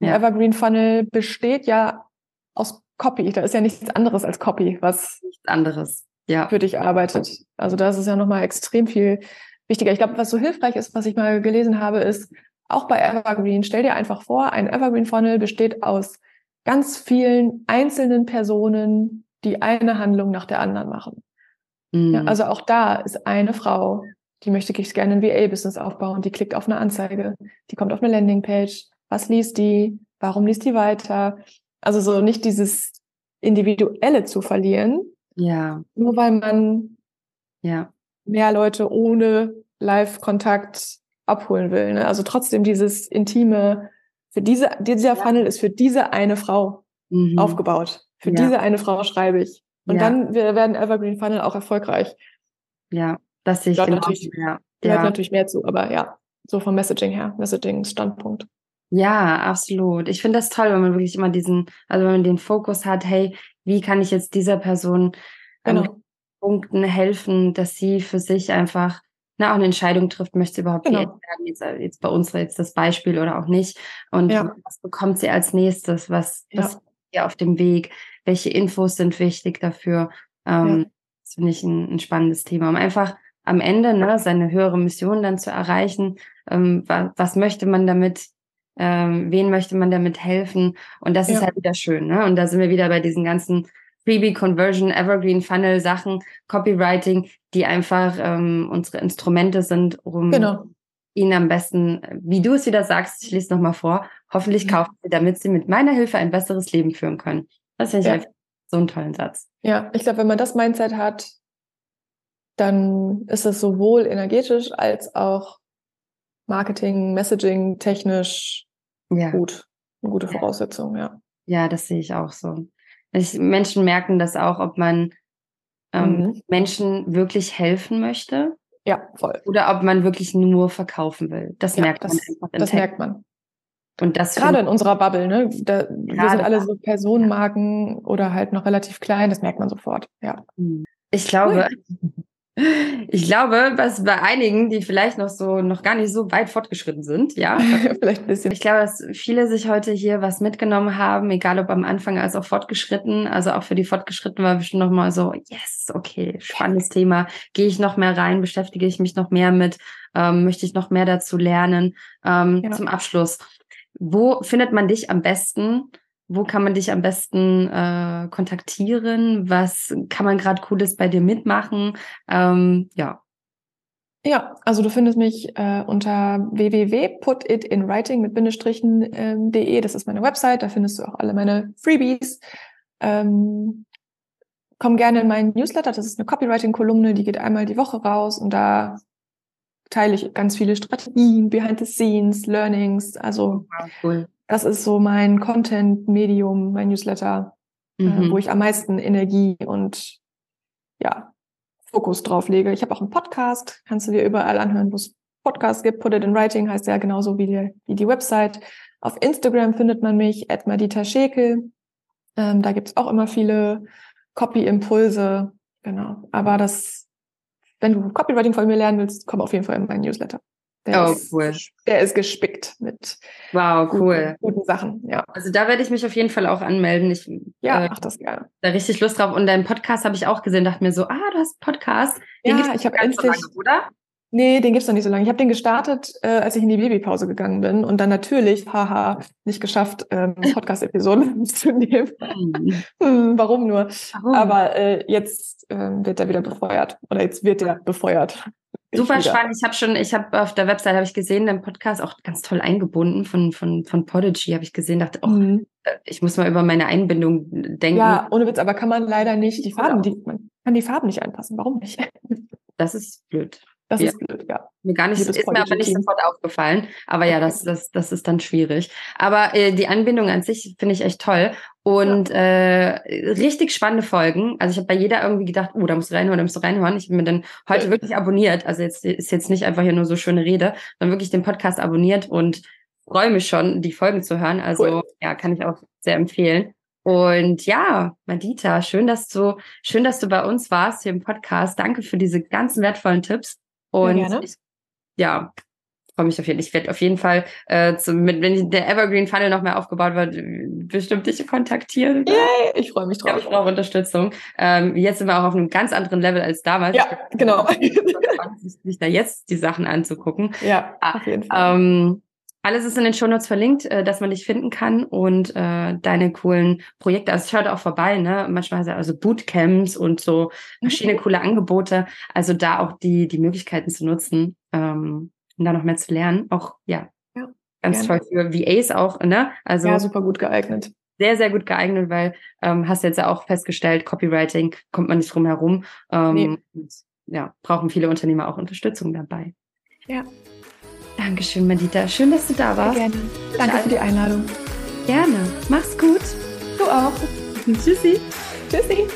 [SPEAKER 2] ja. Evergreen Funnel besteht ja aus Copy. Da ist ja nichts anderes als Copy, was
[SPEAKER 1] nichts anderes ja.
[SPEAKER 2] für dich arbeitet. Also da ist es ja nochmal extrem viel wichtiger. Ich glaube, was so hilfreich ist, was ich mal gelesen habe, ist, auch bei Evergreen, stell dir einfach vor, ein Evergreen Funnel besteht aus ganz vielen einzelnen Personen, die eine Handlung nach der anderen machen. Mhm. Ja, also auch da ist eine Frau, die möchte ich gerne ein VA-Business aufbauen, die klickt auf eine Anzeige, die kommt auf eine Landingpage, was liest die? Warum liest die weiter? Also so nicht dieses Individuelle zu verlieren.
[SPEAKER 1] Ja.
[SPEAKER 2] Nur weil man
[SPEAKER 1] ja.
[SPEAKER 2] mehr Leute ohne Live-Kontakt abholen will. Ne? Also trotzdem dieses intime, für diese, dieser ja. Funnel ist für diese eine Frau mhm. aufgebaut. Für ja. diese eine Frau schreibe ich. Und ja. dann werden Evergreen Funnel auch erfolgreich.
[SPEAKER 1] Ja, das sehe ich genau.
[SPEAKER 2] Natürlich, ja. Gehört natürlich mehr zu, aber ja, so vom Messaging her, Messaging-Standpunkt.
[SPEAKER 1] Ja, absolut. Ich finde das toll, wenn man wirklich immer diesen, also wenn man den Fokus hat, hey, wie kann ich jetzt dieser Person genau. an Punkten helfen, dass sie für sich einfach na, ne, auch eine Entscheidung trifft, möchte sie überhaupt genau. jetzt, äh, jetzt bei uns jetzt das Beispiel oder auch nicht. Und ja. was bekommt sie als nächstes? Was, ja. was ihr auf dem Weg? Welche Infos sind wichtig dafür? Ähm, ja. Das finde ich ein, ein, spannendes Thema, um einfach am Ende ne, seine höhere Mission dann zu erreichen. Ähm, was, was möchte man damit ähm, wen möchte man damit helfen? Und das ja. ist halt wieder schön, ne? Und da sind wir wieder bei diesen ganzen Freebie, Conversion, Evergreen Funnel Sachen, Copywriting, die einfach ähm, unsere Instrumente sind, um
[SPEAKER 2] Genau.
[SPEAKER 1] ihnen am besten, wie du es wieder sagst, ich lese nochmal vor, hoffentlich
[SPEAKER 2] Mhm.
[SPEAKER 1] kaufen sie, damit sie mit meiner Hilfe ein besseres Leben führen können. Das finde ich
[SPEAKER 2] Ja.
[SPEAKER 1] einfach so einen tollen Satz.
[SPEAKER 2] Ja, ich glaube, wenn man das Mindset hat, dann ist es sowohl energetisch als auch Marketing, Messaging, technisch
[SPEAKER 1] Ja.
[SPEAKER 2] gut. Eine gute
[SPEAKER 1] Ja.
[SPEAKER 2] Voraussetzung, ja.
[SPEAKER 1] Ja, das sehe ich auch so. Ich, Menschen merken das auch, ob man ähm,
[SPEAKER 2] Mhm.
[SPEAKER 1] Menschen wirklich helfen möchte
[SPEAKER 2] Ja, voll.
[SPEAKER 1] oder ob man wirklich nur verkaufen will. Das
[SPEAKER 2] Ja,
[SPEAKER 1] merkt
[SPEAKER 2] das,
[SPEAKER 1] man einfach
[SPEAKER 2] das merkt man.
[SPEAKER 1] Und das
[SPEAKER 2] Gerade in unserer Bubble, ne? Da, wir sind alle so Personenmarken oder halt noch relativ klein, das merkt man sofort. Ja.
[SPEAKER 1] ich glaube, ich glaube, was bei einigen, die vielleicht noch so noch gar nicht so weit fortgeschritten sind, ja.
[SPEAKER 2] Vielleicht ein bisschen.
[SPEAKER 1] Ich glaube, dass viele sich heute hier was mitgenommen haben, egal ob am Anfang als auch fortgeschritten. Also auch für die Fortgeschritten war bestimmt noch mal so, yes, okay, spannendes Thema. Gehe ich noch mehr rein, beschäftige ich mich noch mehr mit, ähm, möchte ich noch mehr dazu lernen. Ähm,
[SPEAKER 2] Ja.
[SPEAKER 1] Zum Abschluss, wo findet man dich am besten? Wo kann man dich am besten äh, kontaktieren? Was kann man gerade Cooles bei dir mitmachen? Ähm, ja,
[SPEAKER 2] Ja, also du findest mich äh, unter www.putitinwriting mit Bindestrichen ähm, de. Das ist meine Website. Da findest du auch alle meine Freebies. Ähm, komm gerne in meinen Newsletter. Das ist eine Copywriting-Kolumne, die geht einmal die Woche raus und da teile ich ganz viele Strategien, Behind the Scenes, Learnings. Also
[SPEAKER 1] cool.
[SPEAKER 2] Das ist so mein Content-Medium, mein Newsletter, äh,
[SPEAKER 1] Mhm.
[SPEAKER 2] wo ich am meisten Energie und ja, Fokus drauf lege. Ich habe auch einen Podcast, kannst du dir überall anhören, wo es Podcasts gibt. Put it in writing heißt ja genauso wie die, wie die Website. Auf Instagram findet man mich, at Madita Schekel. Ähm, da gibt's auch immer viele Copy-Impulse. Genau. Aber das, wenn du Copywriting von mir lernen willst, komm auf jeden Fall in meinen Newsletter. Der,
[SPEAKER 1] Oh,
[SPEAKER 2] ist,
[SPEAKER 1] cool.
[SPEAKER 2] der ist gespickt mit
[SPEAKER 1] Wow, cool.
[SPEAKER 2] guten, guten Sachen. Ja,
[SPEAKER 1] Also da werde ich mich auf jeden Fall auch anmelden. Ich
[SPEAKER 2] ja
[SPEAKER 1] äh,
[SPEAKER 2] mach das gerne.
[SPEAKER 1] da richtig Lust drauf. Und deinen Podcast habe ich auch gesehen, dachte mir so, ah, du hast einen Podcast. Den
[SPEAKER 2] Ja, ich habe
[SPEAKER 1] noch ganz so
[SPEAKER 2] endlich-
[SPEAKER 1] lange, oder?
[SPEAKER 2] Nee, den gibt's noch nicht so lange. Ich habe den gestartet, äh, als ich in die Babypause gegangen bin und dann natürlich, haha, nicht geschafft, ähm, Podcast-Episoden zu nehmen.
[SPEAKER 1] Hm.
[SPEAKER 2] Hm, warum nur?
[SPEAKER 1] Warum?
[SPEAKER 2] Aber äh, jetzt ähm, wird er wieder befeuert. Oder jetzt wird er befeuert.
[SPEAKER 1] Super spannend. Ich habe schon, ich habe auf der Website habe ich gesehen, dein Podcast auch ganz toll eingebunden von von von Podigy habe ich gesehen, dachte, oh,
[SPEAKER 2] Mhm.
[SPEAKER 1] äh, ich muss mal über meine Einbindung denken.
[SPEAKER 2] Ja, ohne Witz, aber kann man leider nicht die Farben, die, man kann die Farben nicht anpassen. Warum nicht?
[SPEAKER 1] Das ist blöd.
[SPEAKER 2] Das
[SPEAKER 1] Ja.
[SPEAKER 2] ist blöd, ja.
[SPEAKER 1] Mir gar nicht, ist mir aber nicht sofort aufgefallen. Aber ja, das, das, das ist dann schwierig. Aber äh, die Anbindung an sich finde ich echt toll. Und äh, richtig spannende Folgen. Also ich habe bei jeder irgendwie gedacht, oh, da musst du reinhören, da musst du reinhören. Ich habe mir dann heute
[SPEAKER 2] Ja.
[SPEAKER 1] wirklich abonniert. Also jetzt ist jetzt nicht einfach hier nur so schöne Rede, sondern wirklich den Podcast abonniert und freue mich schon, die Folgen zu hören. Also
[SPEAKER 2] Cool.
[SPEAKER 1] ja, kann ich auch sehr empfehlen. Und ja, Madita, schön, dass du, schön, dass du bei uns warst hier im Podcast. Danke für diese ganzen wertvollen Tipps. Und
[SPEAKER 2] gerne.
[SPEAKER 1] ich, ja, freue mich auf jeden Fall. Ich werde auf jeden Fall, äh, zum, mit, wenn der Evergreen Funnel noch mehr aufgebaut wird, bestimmt dich kontaktieren.
[SPEAKER 2] Yay, ich freue mich drauf.
[SPEAKER 1] ich brauche Unterstützung. Ähm, jetzt sind wir auch auf einem ganz anderen Level als damals.
[SPEAKER 2] Ja, genau.
[SPEAKER 1] sich, sich da jetzt die Sachen anzugucken.
[SPEAKER 2] ja,
[SPEAKER 1] Ah,
[SPEAKER 2] auf jeden Fall.
[SPEAKER 1] Ähm, alles ist in den Shownotes verlinkt, äh, dass man dich finden kann und äh, deine coolen Projekte. Also schaut auch vorbei, ne? Manchmal sind also Bootcamps und so verschiedene coole Angebote. Also da auch die die Möglichkeiten zu nutzen, ähm, um da noch mehr zu lernen. Auch ja,
[SPEAKER 2] Ja,
[SPEAKER 1] ganz
[SPEAKER 2] gerne.
[SPEAKER 1] toll für VAs auch, ne? Also
[SPEAKER 2] ja, super gut geeignet.
[SPEAKER 1] sehr, sehr gut geeignet, weil ähm, hast jetzt ja auch festgestellt, Copywriting kommt man nicht drum herum. Ähm,
[SPEAKER 2] Nee.
[SPEAKER 1] ja, brauchen viele Unternehmer auch Unterstützung dabei.
[SPEAKER 2] Ja.
[SPEAKER 1] Dankeschön, Madita. Schön, dass du da
[SPEAKER 2] Sehr
[SPEAKER 1] warst.
[SPEAKER 2] gerne. Danke für die Einladung.
[SPEAKER 1] Gerne. Mach's gut.
[SPEAKER 2] Du auch.
[SPEAKER 1] Tschüssi.
[SPEAKER 2] Tschüssi.